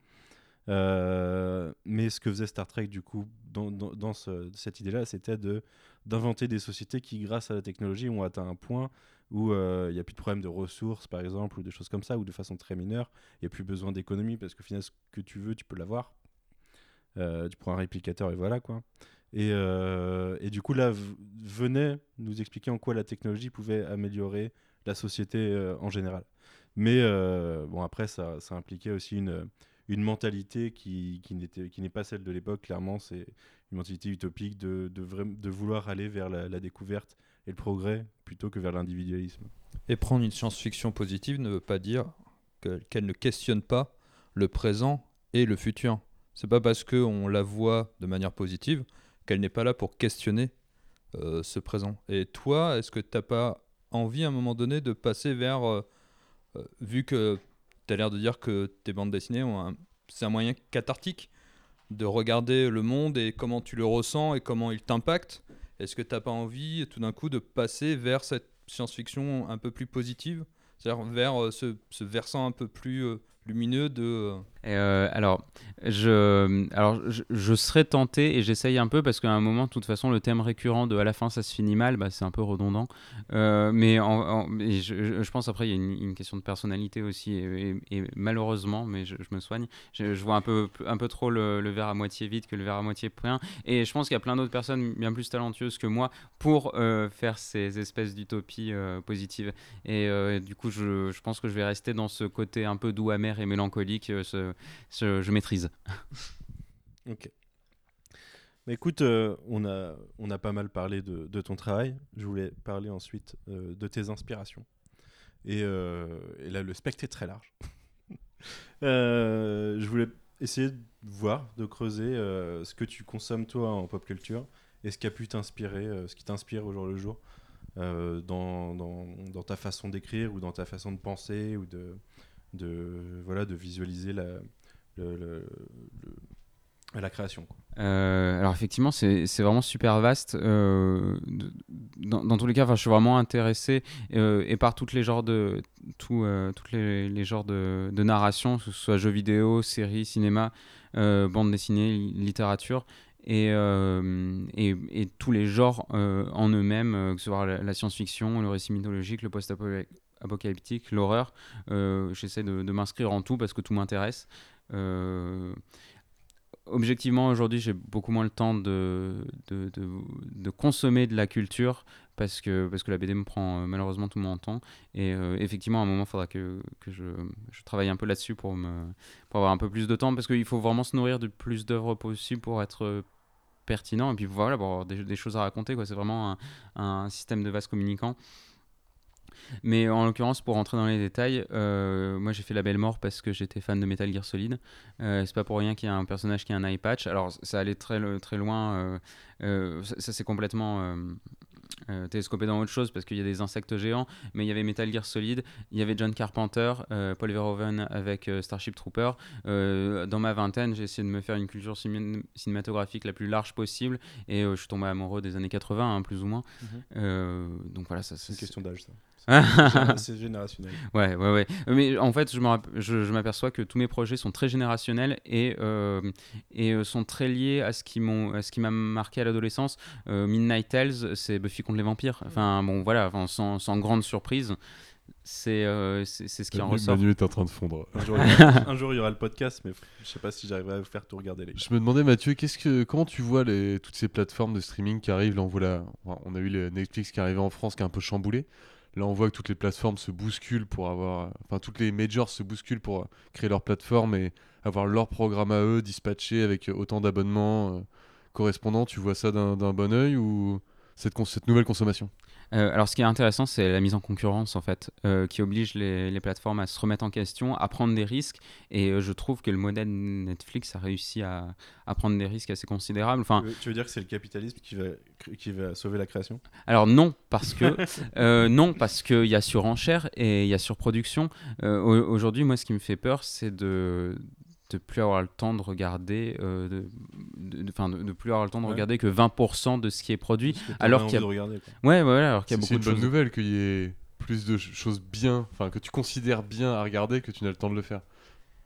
Euh, mais ce que faisait Star Trek, du coup, dans, dans- dans ce- cette idée-là, c'était de d'inventer des sociétés qui, grâce à la technologie, ont atteint un point où euh, il n'y a plus de problème de ressources, par exemple, ou des choses comme ça, ou de façon très mineure. Il n'y a plus besoin d'économie parce qu'au final, ce que tu veux, tu peux l'avoir. Euh, tu prends un réplicateur et voilà quoi. Et, du coup, là, venait nous expliquer en quoi la technologie pouvait améliorer la société en général. Mais bon, après, ça impliquait aussi une, une mentalité qui, n'était- qui n'est pas celle de l'époque. Clairement, c'est une mentalité utopique de, de, vraim- de vouloir aller vers la, découverte et le progrès plutôt que vers l'individualisme. Et prendre une science-fiction positive ne veut pas dire que- qu'elle ne questionne pas le présent et le futur. C'est pas parce qu'on la voit de manière positive qu'elle n'est pas là pour questionner euh, ce présent. Et toi, est-ce que tu n'as pas envie à un moment donné de passer vers, euh, euh, vu que tu as l'air de dire que tes bandes dessinées, c'est un moyen cathartique de regarder le monde et comment tu le ressens et comment il t'impacte, est-ce que tu n'as pas envie tout d'un coup de passer vers cette science-fiction un peu plus positive? C'est-à-dire vers euh, ce, versant un peu plus euh, lumineux de... euh, alors, je, alors je, serais tenté et j'essaye un peu parce qu'à un moment, de toute façon, le thème récurrent de à la fin ça se finit mal, bah, c'est un peu redondant. Euh, mais je, pense après, il y a une, question de personnalité aussi. Et, malheureusement, mais je, me soigne, je, vois un peu, un peu trop le, verre à moitié vide que le verre à moitié plein. Et je pense qu'il y a plein d'autres personnes bien plus talentueuses que moi pour euh, faire ces espèces d'utopies positives. Et du coup, je, pense que je vais rester dans ce côté un peu doux, amer et mélancolique. Je maîtrise. Ok. Mais écoute, euh, on, a, on a pas mal parlé de, ton travail. Je voulais parler ensuite euh, de tes inspirations. Et, euh, et là, le spectre est très large. Je voulais essayer de voir, de creuser ce que tu consommes toi en pop culture et ce qui a pu t'inspirer, ce qui t'inspire au jour le jour dans, dans, dans ta façon d'écrire ou dans ta façon de penser ou de, de, voilà, de visualiser la, la création. Euh, alors effectivement, c'est vraiment super vaste. euh, dans, dans tous les cas, je suis vraiment intéressé euh, et par toutes les genres de tout, toutes les, les genres de, de narration, que ce soit jeux vidéo, séries, cinéma, bande dessinée, li- littérature. Et, et, et tous les genres en eux-mêmes, que ce soit la, la science-fiction, le récit mythologique, le post-apocalyptique, l'horreur. Euh, J'essaie de, m'inscrire en tout parce que tout m'intéresse. Euh, objectivement, aujourd'hui, j'ai beaucoup moins le temps de, de, consommer de la culture parce que, parce que la BD me prend euh, malheureusement tout mon temps. Et effectivement, à un moment, il faudra que, que je, travaille un peu là-dessus pour, pour avoir un peu plus de temps, parce qu'il faut vraiment se nourrir de plus d'œuvres possibles pour être pertinent, et puis voilà, pour avoir des, choses à raconter. C'est vraiment un, un système de vase communicant. Mais en l'occurrence, pour rentrer dans les détails, euh, moi j'ai fait la belle mort parce que j'étais fan de Metal Gear Solid. Euh, c'est pas pour rien qu'il y a un personnage qui a un eye patch. Alors ça allait très, très loin. euh, euh, ça, ça, c'est complètement euh, télescopé dans autre chose parce qu'il y a des insectes géants. Mais il y avait Metal Gear Solid, il y avait John Carpenter, euh, Paul Verhoeven avec euh, Starship Trooper. Dans ma vingtaine, j'ai essayé de me faire une culture ciné- cinématographique la plus large possible et je suis tombé amoureux des années 80, hein, plus ou moins. Mhm. Donc voilà, ça C'est une question d'âge, ça. C'est générationnel. Ouais, ouais, ouais. Mais en fait, je m'aperçois que tous mes projets sont très générationnels et, euh, et euh, sont très liés à ce qui m'ont, à ce qui m'a marqué à l'adolescence. Euh, Midnight Tales, c'est Buffy contre les vampires. Enfin, bon, voilà, enfin, sans, sans grande surprise, c'est, euh, c'est, c'est ce qui en ressort. Manu est en train de fondre. Un jour, il y aura, un jour, il y aura le podcast, mais je sais pas si j'arriverai à vous faire tout regarder, les. Je me demandais, Mathieu, qu'est-ce que, comment tu vois les, toutes ces plateformes de streaming qui arrivent? Là, on, voit la- on a eu les Netflix qui est arrivé en France, qui est un peu chamboulé. Là, on voit que toutes les plateformes se bousculent pour avoir. Enfin, toutes les majors se bousculent pour euh, créer leur plateforme et avoir leur programme à eux, dispatché avec euh, autant d'abonnements euh, correspondants. Tu vois ça d'un bon oeil ou cette nouvelle consommation? Euh, alors, ce qui est intéressant, c'est la mise en concurrence, en fait, euh, qui oblige les, les plateformes à se remettre en question, à prendre des risques. Et euh, je trouve que le modèle Netflix a réussi à, à prendre des risques assez considérables. Enfin, Tu veux- Tu veux dire que c'est le capitalisme qui va, qui va sauver la création? Alors non, parce que non, parce qu'il y a surenchère et il y a surproduction. Au- Aujourd'hui, moi, ce qui me fait peur, c'est de de plus avoir le temps de regarder, euh, de, de, de- enfin, de, de plus avoir le temps de Ouais. regarder que 20% de ce qui est produit. Alors qu'il y a- de regarder. Ouais, alors qu'il y a beaucoup une de bonne choses. nouvelle qu'il y ait plus de ch- choses bien, enfin que tu considères bien à regarder que tu n'as le temps de le faire.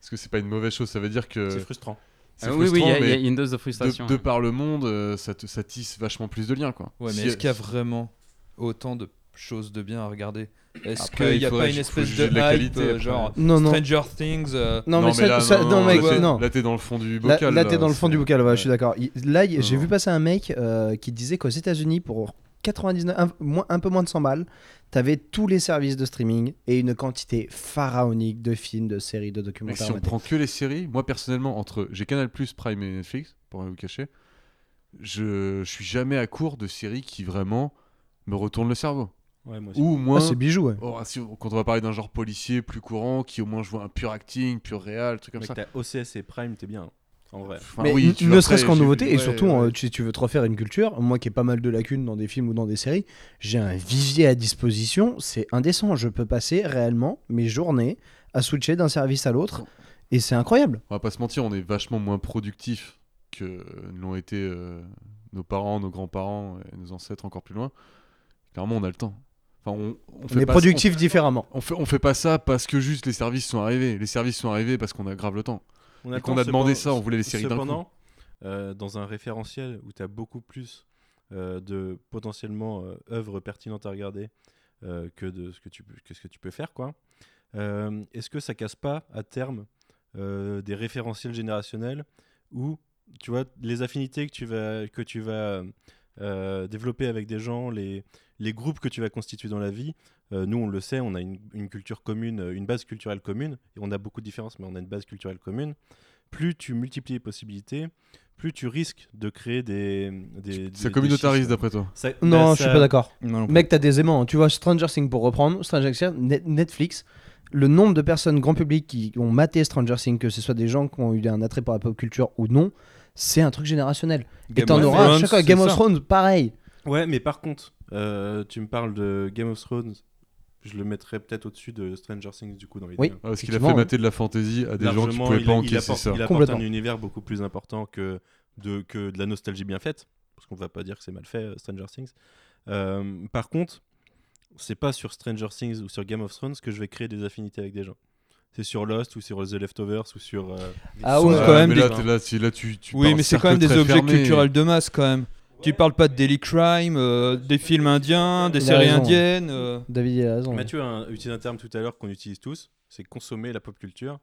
Parce que c'est pas une mauvaise chose, ça veut dire que C'est frustrant. Ah oui, oui, il y, a- y une dose de frustration. de hein. par le monde, euh, ça, te, ça tisse vachement plus de liens. Quoi. Ouais, mais Si- est-ce qu'il y a vraiment autant de choses de bien à regarder Est-ce qu'il il n'y a pas une espèce de, hype, qualité, euh, genre Non, non. Stranger Things euh, Non, mais ça, là, ça- non, mec, là, non. là, t'es dans le fond du Là, bocal. là, t'es dans le fond c'est- du bocal, ouais, ouais. je suis d'accord. Là, j'ai Non. vu passer un mec euh, qui disait qu'aux États-Unis, pour 99, un, moins- un peu moins de 100 balles, t'avais tous les services de streaming et une quantité pharaonique de films, de séries, de documentaires. si à on prend que les séries, moi personnellement, entre j'ai Canal Prime et Netflix, pour rien vous cacher, je, je suis jamais à court de séries qui vraiment me retournent le cerveau. Ouais, moi aussi. Ou au moins, Ah, c'est bijou, ouais. oh, si- quand on va parler d'un genre policier plus courant, qui au moins je vois un pur acting, pur réel, truc comme Mec, ça. t'as OCS et Prime, t'es bien. hein, En vrai. Enfin, mais oui, n- tu ne serait-ce qu'en nouveauté, et ouais, surtout, ouais. euh, tu, tu veux te refaire une culture, moi qui ai pas mal de lacunes dans des films ou dans des séries, j'ai un vivier à disposition, c'est indécent. Je peux passer réellement mes journées à switcher d'un service à l'autre, et c'est incroyable. On va pas se mentir, on est vachement moins productif que l'ont été euh, nos parents, nos grands-parents et nos ancêtres encore plus loin. Clairement, on a le temps. Enfin, on, on On fait est pas- productif différemment. On, on fait, on fait pas ça parce que juste les services sont arrivés. Les services sont arrivés parce qu'on a grave le temps. On Et qu'on a demandé ça, on voulait les séries d'un coup. Cependant, euh, dans un référentiel où tu as beaucoup plus euh, de potentiellement euh, œuvres pertinentes à regarder euh, que, de ce que, tu, peux- que ce que tu peux faire, quoi. euh, Est-ce que ça casse pas à terme euh, des référentiels générationnels où tu vois les affinités que tu vas, que tu vas euh, développer avec des gens, les, les groupes que tu vas constituer dans la vie. euh, nous, on le sait, on a une, une culture commune, euh, une base culturelle commune, et on a beaucoup de différences, mais on a une base culturelle commune. Plus tu multiplies les possibilités, plus tu risques de créer des. des Ça schismes. d'après toi. Ça- Non, bah, je suis ça- pas d'accord. Mec, t'as des aimants. Tu vois, Stranger Things pour reprendre, Stranger Things, Net- Netflix, le nombre de personnes grand public qui ont maté Stranger Things, que ce soit des gens qui ont eu un attrait pour la pop culture ou non, c'est un truc générationnel. Et Game t'en of auras à Thrones, chaque fois. Game of ça. Thrones, pareil. Ouais, mais par contre, euh, tu me parles de Game of Thrones. Je le mettrais peut-être au-dessus de Stranger Things, du coup, dans les Oui. deux. Ah, parce qu'il a fait mater de la fantaisie à des gens qui pouvaient il- pas il encaisser apporte, ça. Il apporte Complètement. un univers beaucoup plus important que de, que de la nostalgie bien faite. Parce qu'on va pas dire que c'est mal fait, euh, Stranger Things. Euh, par contre, c'est pas sur Stranger Things ou sur Game of Thrones que je vais créer des affinités avec des gens. C'est sur Lost ou sur The Leftovers ou sur. euh, Ah ouais. quand même mais des- là, là, tu- là, tu, tu Oui, mais c'est quand même des objets fermé. culturels de masse quand même. Tu parles pas de Daily Crime, euh, des films indiens, des Il séries raison. indiennes. euh. David, il a raison. Mathieu a utilisé un terme tout à l'heure qu'on utilise tous, c'est consommer la pop culture.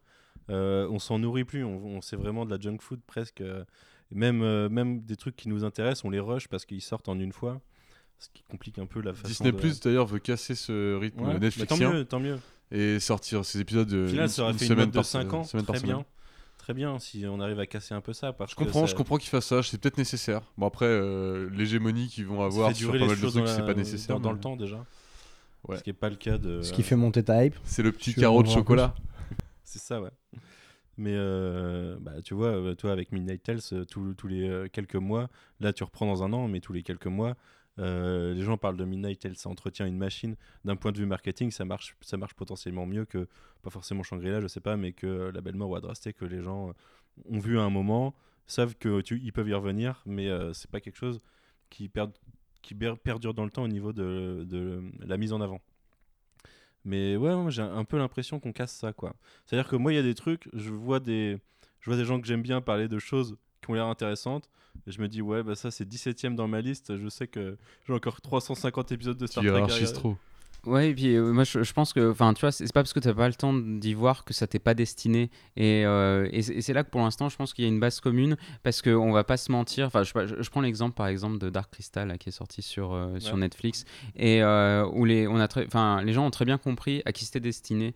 Euh, on s'en nourrit plus, on, on c'est vraiment de la junk food presque. euh, même, euh, même des trucs qui nous intéressent, on les rush parce qu'ils sortent en une fois. ce qui complique un peu la façon. Disney de- Plus d'ailleurs veut casser ce rythme Ouais, bah, tant Netflixien mieux, tant mieux. Et sortir ces épisodes Au final, une, ça aurait une fait une semaine note de par 5 ans, semaine par très semaine. bien. Très bien, si on arrive à casser un peu ça. Parce Je comprends, que je comprends qu'ils fassent ça, c'est peut-être nécessaire. Bon après, euh, l'hégémonie qu'ils vont avoir sur pas mal de trucs, c'est pas nécessaire. dans, dans mais le temps déjà. Ouais. Ce qui n'est pas le cas de. Ce qui fait monter ta hype. C'est le petit carreau de chocolat. C'est ça, ouais. Mais euh, bah, tu vois, euh, toi avec Midnight Tales, tous les quelques mois, là tu reprends dans un an, mais tous les quelques mois, euh, les gens parlent de Midnight Tales, ça entretient une machine. D'un point de vue marketing, ça marche, ça marche potentiellement mieux que, pas forcément Shangri-La, je sais pas, mais que La Belle Mort ou Adrasté, que les gens euh, ont vu à un moment, savent que tu, ils peuvent y revenir, mais euh, c'est pas quelque chose qui, perd, qui perdure dans le temps au niveau de, de la mise en avant. Mais ouais, moi, j'ai un peu l'impression qu'on casse ça, quoi. C'est-à-dire que moi, il y a des trucs, je vois des, je vois des gens que j'aime bien parler de choses qui ont l'air intéressantes, et je me dis, ouais, bah ça, c'est 17ème dans ma liste, je sais que j'ai encore 350 épisodes de Star Tu Trek. à trop. Ouais, et puis euh, moi je, je pense que, enfin, tu vois, c'est pas parce que t'as pas le temps d'y voir que ça t'est pas destiné. Et, euh, et c'est là que pour l'instant, je pense qu'il y a une base commune parce qu'on va pas se mentir. Enfin, je, je, prends l'exemple par exemple de Dark Crystal là, qui est sorti sur, euh, sur. Netflix et où les, on a enfin, les gens ont très bien compris à qui c'était destiné.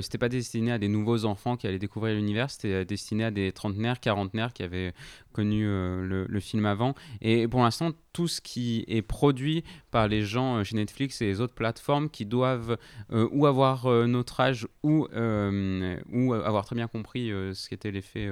C'était pas destiné à des nouveaux enfants qui allaient découvrir l'univers, c'était destiné à des trentenaires, quarantenaires qui avaient connu le, le film avant. Et pour l'instant, tout ce qui est produit par les gens euh, chez Netflix et les autres plateformes qui doivent euh, ou avoir euh, notre âge ou, euh, ou avoir très bien compris ce qu'était l'effet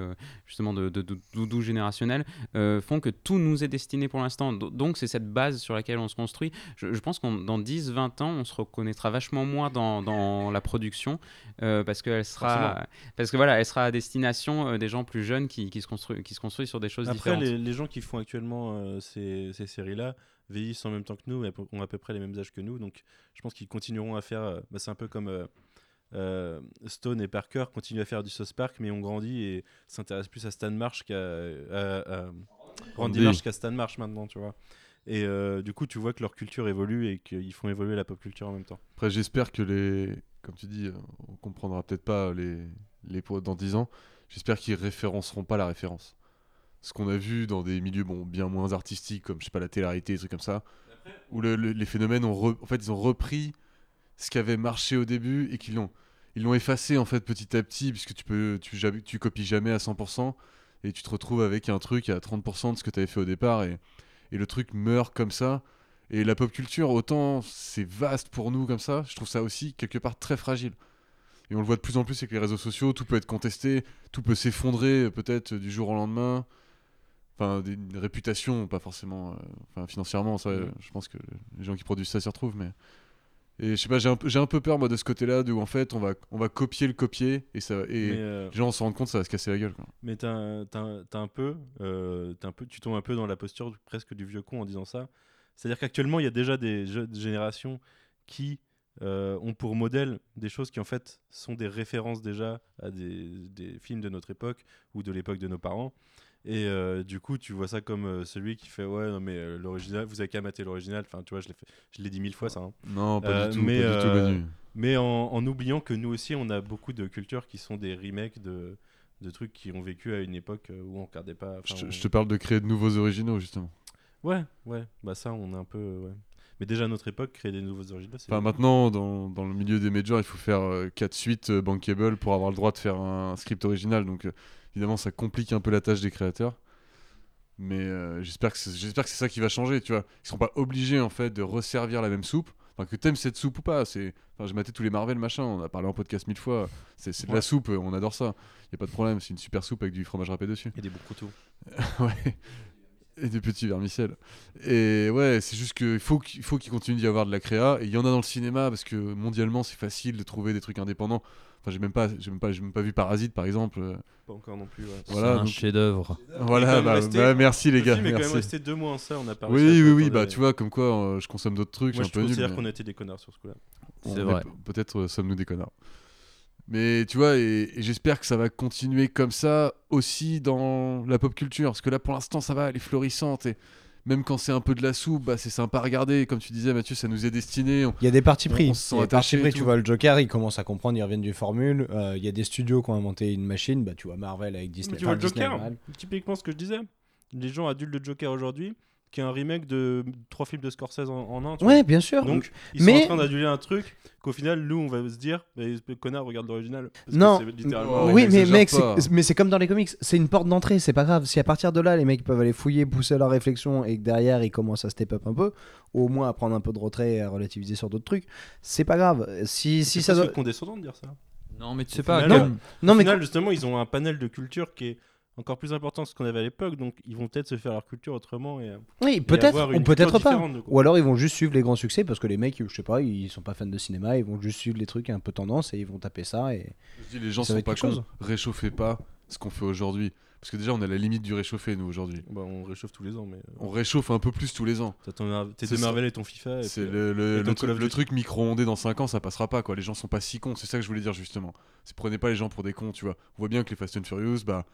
justement de, de, de doudou générationnel font que tout nous est destiné pour l'instant. Do- Donc c'est cette base sur laquelle on se construit. Je, je pense qu'en dans 10-20 ans, on se reconnaîtra vachement moins dans, dans la production parce qu'elle sera, parce que voilà, elle sera à destination des gens plus jeunes qui, qui se, construisent, qui se construisent sur des choses Après, différentes. les, les gens qui font actuellement ces, ces séries-là vieillissent en même temps que nous, et ont à peu près les mêmes âges que nous, donc je pense qu'ils continueront à faire. euh, bah, c'est un peu comme euh, euh, Stone et Parker continuent à faire du South Park, mais ont grandi et s'intéressent plus à Stan Marsh qu'à Randy. Marsh qu'à Stan Marsh maintenant, tu vois. Et euh, du coup, tu vois que leur culture évolue et qu'ils font évoluer la pop culture en même temps. Après, j'espère que les. Comme tu dis, on comprendra peut-être pas les, les dans 10 ans. J'espère qu'ils référenceront pas la référence. Ce qu'on a vu dans des milieux bon, bien moins artistiques, comme je sais pas, la télé-réalité, des trucs comme ça, où le- le- les phénomènes ont. En fait, ils ont repris ce qui avait marché au début et qu'ils l'ont. Ils l'ont effacé en fait petit à petit, puisque tu peux, tu, tu copies jamais à 100% et tu te retrouves avec un truc à 30% de ce que tu avais fait au départ et, et le truc meurt comme ça. Et la pop culture, autant c'est vaste pour nous comme ça, je trouve ça aussi quelque part très fragile. Et on le voit de plus en plus avec les réseaux sociaux, tout peut être contesté, tout peut s'effondrer peut-être du jour au lendemain. Enfin, une réputation, pas forcément, euh, enfin financièrement, ça, je pense que les gens qui produisent ça s'y retrouvent, mais. Et je sais pas, j'ai un, un peu peur moi de ce côté-là, où en fait on va, on va copier le copier et, ça, et euh, les gens se rendre compte que ça va se casser la gueule. Quoi. Mais t'as un, peu, euh, un peu, tu tombes un peu dans la posture presque du vieux con en disant ça. C'est-à-dire qu'actuellement, il y a déjà des jeunes générations qui euh, ont pour modèle des choses qui en fait sont des références déjà à des, des films de notre époque ou de l'époque de nos parents. Et euh, du coup, tu vois ça comme euh, celui qui fait ouais, non mais euh, l'original, vous avez qu'à mater l'original. Enfin, tu vois, je l'ai fait- je l'ai dit mille fois ça. hein. Non, pas du tout, mais, pas du tout. Mais en, en oubliant que nous aussi, on a beaucoup de cultures qui sont des remakes de, de trucs qui ont vécu à une époque où on regardait pas. Je te, on- je te parle de créer de nouveaux originaux justement. Ouais, ouais, bah ça, on est un peu. ouais. Mais déjà à notre époque, créer des nouveaux originaux, c'est. Enfin, maintenant, dans, dans le milieu des majors, il faut faire 4 suites bankable pour avoir le droit de faire un script original. Donc, évidemment, ça complique un peu la tâche des créateurs. Mais euh, j'espère que c'est j'espère que c'est ça qui va changer, tu vois. Ils seront pas obligés, en fait, de resservir la même soupe. Enfin, que t'aimes cette soupe ou pas. C'est... Enfin, j'ai maté tous les Marvel, machin. On a parlé en podcast mille fois. C'est, de la soupe, on adore ça. Y a pas de problème. C'est une super soupe avec du fromage râpé dessus. Il y a des bons couteaux. ouais. Et des petits vermicelles. Et ouais, c'est juste qu'il faut qu'il faut qu'il continue d'y avoir de la créa. Et il y en a dans le cinéma parce que mondialement, c'est facile de trouver des trucs indépendants. Enfin, j'ai même pas, j'ai même pas, j'ai même pas vu Parasite par exemple. Pas encore non plus. ouais. Voilà, c'est un donc- chef-d'œuvre. Voilà, bah, resté- bah, merci les Le gars. film est quand même merci. resté deux mois en ça, on a pas Oui, oui, oui, bah tu vois, comme quoi euh, je consomme d'autres trucs, Moi, je je suis un peu nul. considère mais qu'on était des connards sur ce coup-là. C'est est vrai. Peut-être euh, sommes-nous des connards. Mais tu vois, et, et j'espère que ça va continuer comme ça aussi dans la pop culture. Parce que là, pour l'instant, ça va, elle est florissante. Et même quand c'est un peu de la soupe, bah, c'est sympa à regarder. Comme tu disais, Mathieu, ça nous est destiné. On- Il y a des partis pris. on se sent Il y a des partis pris. Tu vois, le Joker, il commence à comprendre, ils reviennent du formule. Euh, Il y a des studios qui ont inventé une machine. Bah, tu vois, Marvel avec Disney. Mais tu vois enfin, le Disney, Joker, Marvel. typiquement ce que je disais. Les gens adultes de Joker aujourd'hui, qui est un remake de trois films de Scorsese en, en un. tu Ouais, bien sûr. vois. Donc, ils mais- sont en train d'aduler un truc qu'au final, nous, on va se dire, mais connard, regarde l'original. Non. c'est littéralement. Oh, oui, mais mec, c'est- mais c'est comme dans les comics, c'est une porte d'entrée, c'est pas grave. Si à partir de là, les mecs peuvent aller fouiller, pousser leur réflexion et que derrière ils commencent à step up un peu, ou au moins à prendre un peu de retrait et à relativiser sur d'autres trucs, c'est pas grave. Si, si C'est ça doit... condescendant de dire ça. Non, mais tu sais Au pas. final, comme- Non, Au mais final, justement, ils ont un panel de culture qui est encore plus important que ce qu'on avait à l'époque, donc ils vont peut-être se faire leur culture autrement. Et, oui, peut-être, ou peut-être pas. Ou alors ils vont juste suivre les grands succès parce que les mecs, je sais pas, ils sont pas fans de cinéma, ils vont juste suivre les trucs un peu tendance et ils vont taper ça. Et... Je dis, les gens sont pas quelque cons. chose. Réchauffez pas ce qu'on fait aujourd'hui. Parce que déjà, on est à la limite du réchauffé, nous, aujourd'hui. Bah, on réchauffe tous les ans, mais euh, On réchauffe un peu plus tous les ans. t'as ton- tes deux. Marvel et ton FIFA. et C'est puis, le, le- et ton le truc, le micro-ondé dans 5 ans, ça passera pas, quoi. Les gens sont pas si cons. C'est ça que je voulais dire, justement. C'est prenez pas les gens pour des cons, tu vois. On voit bien que les Fast and Furious, bah,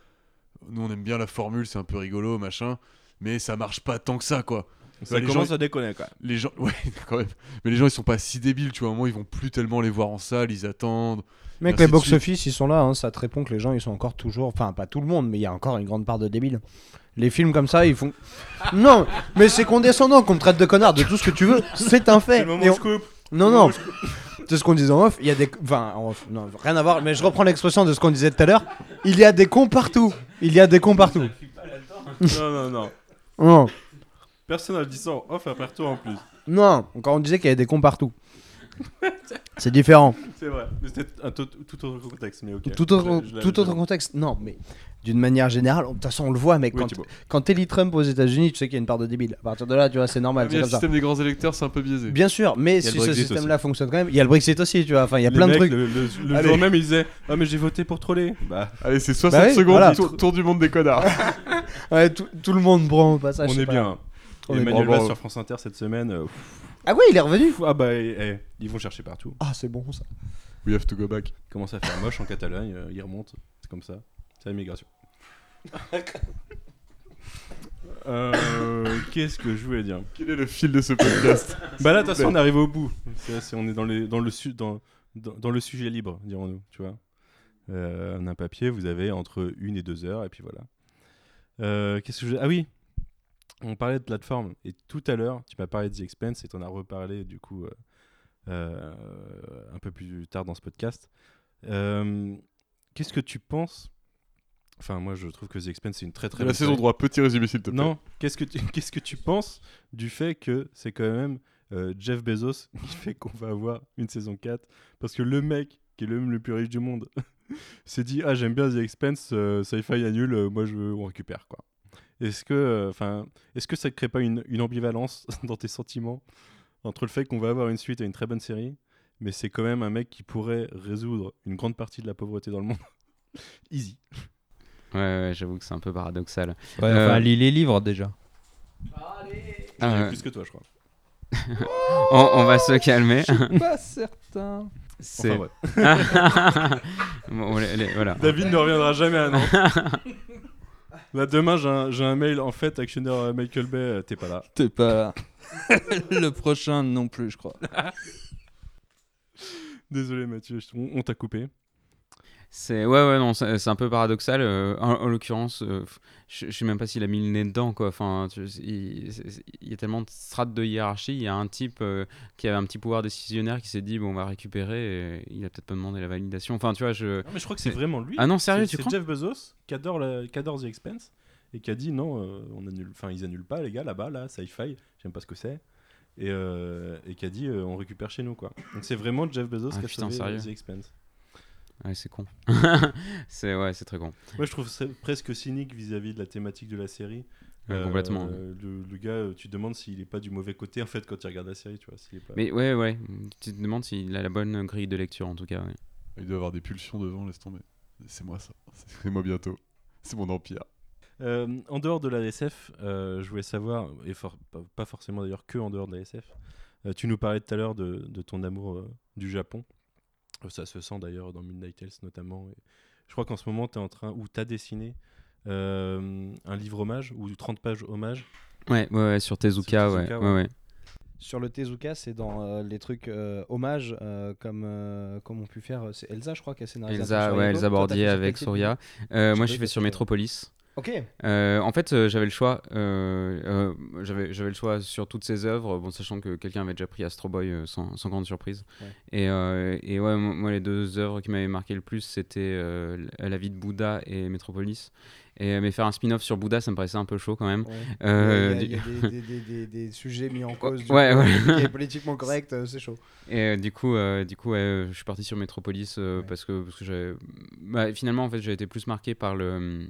nous, on aime bien la formule, c'est un peu rigolo, machin. Mais ça marche pas tant que ça, quoi. ça les commence gens- à déconner, quoi. Les gens, ouais, quand même. Mais les gens, ils sont pas si débiles, tu vois. À un moment, ils vont plus tellement les voir en salle, ils attendent. Mec, les box-office, ils sont là, hein, ça te répond que les gens, ils sont encore toujours. Enfin, pas tout le monde, mais il y a encore une grande part de débiles. Les films comme ça, ils font. Non, mais c'est condescendant qu'on me traite de connard, de tout ce que tu veux, c'est un C'est fait. le moment on- coupe. Non, non, c'est ce qu'on disait en off, il y a des. Enfin, en off, non, rien à voir, mais je reprends l'expression de ce qu'on disait tout à l'heure. Il y a des cons partout. Il y a des cons partout. non, non, non. Non, Personne n'a dit ça en off après toi en plus. non, encore on disait qu'il y avait des cons partout. C'est différent. C'est vrai. Mais c'était un tout, tout autre contexte, mais ok. Tout autre, Je l'avais tout autre contexte, non, mais d'une manière générale, de toute façon, on le voit, mec. Oui, quand quand t'es Lee Trump aux États-Unis, tu sais qu'il y a une part de débile. À partir de là, tu vois, c'est normal. Mais c'est le comme ça. système des grands électeurs, c'est un peu biaisé. Bien sûr, mais si ce système-là fonctionne quand même, il y a le Brexit aussi, tu vois. Enfin, il y a Les plein de mecs, trucs. Le, le- le jour même, ils disaient Ah, mais j'ai voté pour troller. Bah, Allez, c'est 60 Bah oui, secondes, voilà. tour, tour du monde des connards. Ouais, tout, tout le monde prend au passage. on est pas bien. On Emmanuel bien. Valls sur France Inter cette semaine. euh, Ah ouais, il est revenu. ah bah, eh, eh, ils vont chercher partout. Ah, c'est bon ça. We have to go back. Il commence à faire moche en Catalogne, euh, il remonte. C'est comme ça. C'est l'immigration. Euh, Qu'est-ce que je voulais dire? Quel est le fil de ce podcast? Bah là, de toute façon, on arrive au bout. C'est- c'est- on est dans, les, dans, le, su- dans, dans, dans le sujet libre, dirons-nous. Tu vois euh, On a un papier, vous avez entre une et deux heures, et puis voilà. Euh, Qu'est-ce que je... Ah oui On parlait de plateforme. Et tout à l'heure, tu m'as parlé de The Expense, et tu en as reparlé, du coup, euh, euh, un peu plus tard dans ce podcast. Euh, Qu'est-ce que tu penses? Enfin, moi, je trouve que The Expense, c'est une très très la saison série. droit, petit résumé s'il te plaît. Non, qu'est-ce que tu, qu'est-ce que tu penses du fait que c'est quand même euh, Jeff Bezos qui fait qu'on va avoir une saison 4 Parce que le mec, qui est l'homme le plus riche du monde, s'est dit Ah, j'aime bien The Expense, euh, sci-fi annule, euh, moi je veux, on récupère quoi. Est-ce que, euh, enfin, est-ce que ça ne crée pas une, une ambivalence dans tes sentiments entre le fait qu'on va avoir une suite à une très bonne série, mais c'est quand même un mec qui pourrait résoudre une grande partie de la pauvreté dans le monde? Easy. Ouais, ouais, j'avoue que c'est un peu paradoxal. Ouais, Euh, enfin, lis les livres déjà. Ah, ai ouais. plus que toi, je crois. on, on va se calmer. Pas certain. C'est Enfin, ouais. Bon, les- les- voilà. David ne reviendra jamais à Nantes. Là, demain, j'ai un, j'ai un mail. En fait, actionnaire euh, Michael Bay, euh, t'es pas là. T'es pas le prochain non plus, je crois. Désolé, Mathieu, je- on, on t'a coupé. C'est ouais ouais non c'est un peu paradoxal euh, en, en l'occurrence euh, je, je sais même pas s'il a mis le nez dedans quoi enfin tu- il, y a tellement de strates de hiérarchie il y a un type euh, qui avait un petit pouvoir décisionnaire qui s'est dit bon on va récupérer et il a peut-être pas demandé la validation enfin tu vois je Non, mais je crois que c'est vraiment lui. ah non sérieux C'est- tu C'est crois Jeff Bezos qui adore, la- qui adore The Expense et qui a dit non, on annule, enfin ils annulent pas les gars là-bas, là, sci-fi, j'aime pas ce que c'est. Et, et qui a dit on récupère chez nous quoi. Donc c'est vraiment Jeff Bezos Ah, qui a putain, sérieux The Expense. Ouais c'est con c'est ouais c'est très con Moi je trouve ça presque cynique vis-à-vis de la thématique de la série. Ouais, Euh, complètement Le, le gars, euh, tu te demandes s'il est pas du mauvais côté en fait quand il regarde la série, tu vois. est pas... mais ouais ouais tu te demandes s'il a la bonne grille de lecture en tout cas ouais. Il doit avoir des pulsions devant, laisse tomber. C'est moi ça. C'est moi bientôt. C'est mon empire. Euh, en dehors de la SF, euh, je voulais savoir, et for- pas, pas forcément d'ailleurs que en dehors de la SF, euh, tu nous parlais tout à l'heure de, de ton amour euh, du Japon. Ça se sent d'ailleurs dans Midnight Tales notamment. Et je crois qu'en ce moment, tu es en train, ou tu as dessiné euh, un livre hommage, ou 30 pages hommage. ouais ouais, ouais, sur Tezuka, Sur ouais, Tezuka, ouais, ouais. ouais. Sur le Tezuka, c'est dans euh, les trucs euh, hommages, euh, comme, euh, comme ont pu faire. C'est Elsa, je crois, qui a scénarisé. Elsa ouais. Elsa Bordier avec Soria Euh, moi Je je sais fais sur Metropolis Ok. Euh, en fait, euh, j'avais le choix. euh, euh, j'avais, j'avais le choix sur toutes ces œuvres, bon, sachant que quelqu'un avait déjà pris Astro Boy euh, sans, sans grande surprise. Ouais. Et, euh, et ouais, moi, moi, les deux œuvres qui m'avaient marqué le plus, c'était euh, La vie de Bouddha et Metropolis. Et, mais faire un spin-off sur Bouddha, ça me paraissait un peu chaud quand même. Ouais. Euh, il y a, y des, des- des- des- sujets mis en cause. du Ouais, coup, ouais. qui est politiquement correct, euh, c'est chaud. Et euh, du coup, du coup je suis parti sur Metropolis parce que, parce que bah, finalement, en fait, j'ai été plus marqué par le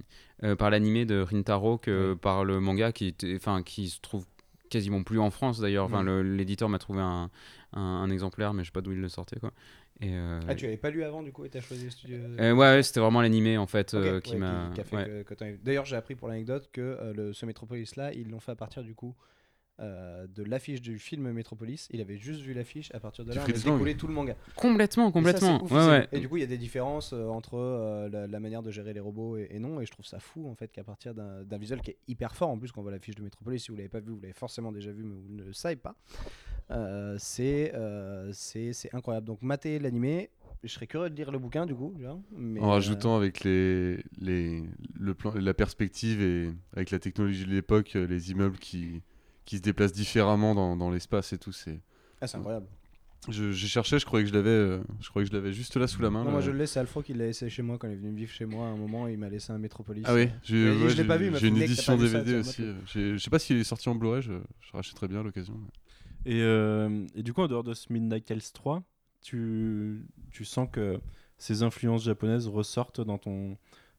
par l'animé de Rintaro que par le manga qui était, qui se trouve quasiment plus en France d'ailleurs. Enfin, l'éditeur m'a trouvé un, un, un exemplaire, mais je sais pas d'où il le sortait quoi. Et euh, Ah, tu avais pas lu avant, du coup, et t'as choisi le studio euh, ouais, ouais, c'était vraiment l'animé en fait euh, ouais, qui m'a. ouais. D'ailleurs, j'ai appris pour l'anecdote que euh, le, ce Metropolis là, ils l'ont fait à partir du coup euh, de l'affiche du film Metropolis. Il avait juste vu l'affiche. À partir de là, on a découlé tout le manga. Complètement, Et ça, complètement. c'est ouf, ouais, c'est- ouais. Et du coup, il y a des différences euh, entre euh, la, la manière de gérer les robots et, et non. Et je trouve ça fou en fait qu'à partir d'un d'un visuel qui est hyper fort, en plus, quand on voit l'affiche de Metropolis, si vous l'avez pas vu, vous l'avez forcément déjà vu, mais vous ne le savez pas. Euh, c'est euh, c'est incroyable. Donc, mater l'animé. Je serais curieux de lire le bouquin du coup. mais, En euh, rajoutant avec les, les, le plan, la perspective et avec la technologie de l'époque, euh, les immeubles qui, qui se déplacent différemment dans, dans l'espace et tout. C'est... Ah, c'est incroyable. J'ai cherché, je croyais que je l'avais, je croyais que je l'avais juste là sous la main. Non, moi je le laisse, c'est Alfro qui l'a laissé chez moi quand il est venu vivre chez moi. À un moment, il m'a laissé un Metropolis. Ah oui, j'ai, ouais, une édition ça, DVD aussi. je sais pas s'il est sorti en Blu-ray, je, je rachèterai bien à l'occasion. mais- Et, euh, et du coup, en dehors de ce Midnight Tales 3, tu, tu sens que ces influences japonaises ressortent dans ton,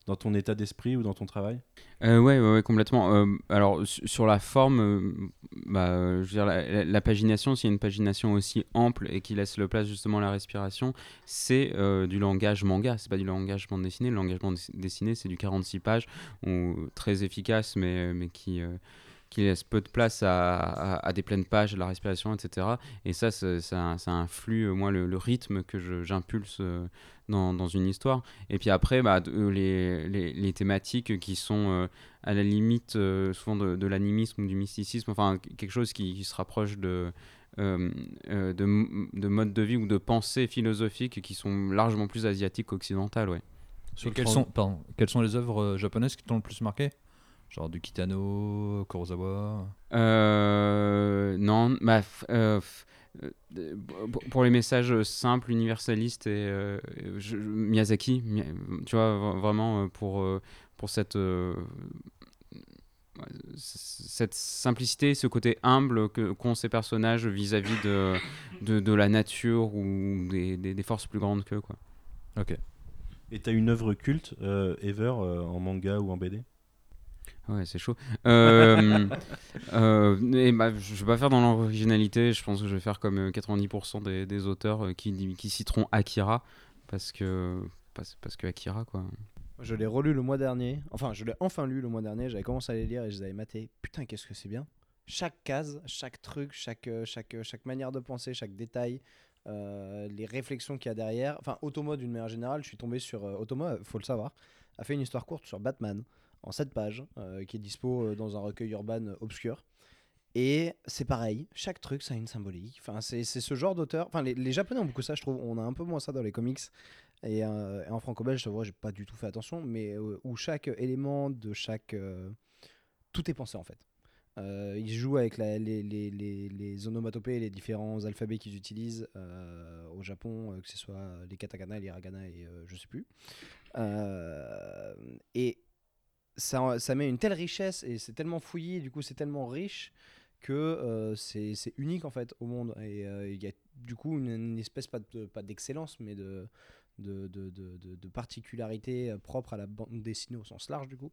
dans ton état d'esprit ou dans ton travail? Euh, ouais, complètement. Euh, alors, su- sur la forme, euh, bah, je veux dire, la, pagination, s'il y a une pagination aussi ample et qui laisse le place justement à la respiration, c'est du langage manga, c'est pas du langage bande dessinée. Le langage bande dessinée, c'est du 46 pages, ou, très efficace, mais, mais qui, qui laisse peu de place à, à- à des pleines pages, à la respiration, etc. Et ça, c'est- ça, ça influe, euh, moi, le, le rythme que j'impulse euh, dans, dans une histoire. Et puis après, bah, euh, les, les, les thématiques qui sont euh, à la limite euh, souvent de, de l'animisme ou du mysticisme, enfin qu- quelque chose qui, qui se rapproche de, euh, euh, de, de mode de vie ou de pensée philosophique qui sont largement plus asiatiques qu'occidentales. Ouais. Quelles, sont, pardon, quelles sont les œuvres japonaises qui t'ont le plus marqué? Genre du Kitano, Kurosawa Euh, non, bah, euh, euh, pour- les messages simples, universalistes et euh, je- Miyazaki, Mi- tu vois, vraiment pour, pour cette, euh, cette simplicité, ce côté humble que qu'ont ces personnages vis-à-vis de, de, de la nature ou des, des, des forces plus grandes qu'eux. Quoi. Ok. Et t'as une œuvre culte, euh, ever, euh, en manga ou en BD Ouais, c'est chaud. Euh, euh, bah, je vais pas faire dans l'originalité. Je pense que je vais faire comme euh, 90% des, des auteurs euh, qui, qui citeront Akira parce que parce, parce que Akira quoi. Je l'ai relu le mois dernier. Enfin, je l'ai enfin lu le mois dernier. J'avais commencé à les lire et je les avais matés. Putain, qu'est-ce que c'est bien. Chaque case, chaque truc, chaque, euh, chaque, euh, chaque manière de penser, chaque détail, euh, les réflexions qu'il y a derrière. Enfin, Otomo, d'une manière générale, je suis tombé sur. euh, euh, faut le savoir, a fait une histoire courte sur Batman en 7 pages euh, qui est dispo euh, dans un recueil urbain obscur. Et c'est pareil, chaque truc ça a une symbolique. Enfin, c'est ce genre d'auteur. Enfin, les, Japonais ont beaucoup ça, je trouve. On a un peu moins ça dans les comics. Et, euh, en franco-belge, je vois, j'ai pas du tout fait attention, mais où chaque élément de chaque. tout est pensé en fait. Ils jouent avec la- les, les, les, onomatopées, les différents alphabets qu'ils utilisent au Japon, que ce soit les katakana, les hiragana et je sais plus. Et ça, ça met une telle richesse et c'est tellement fouillé, du coup c'est tellement riche que euh, c'est unique en fait au monde. Et euh, il y a du coup une, espèce, pas de- pas d'excellence, mais de, particularité euh, propre à la bande dessinée au sens large du coup.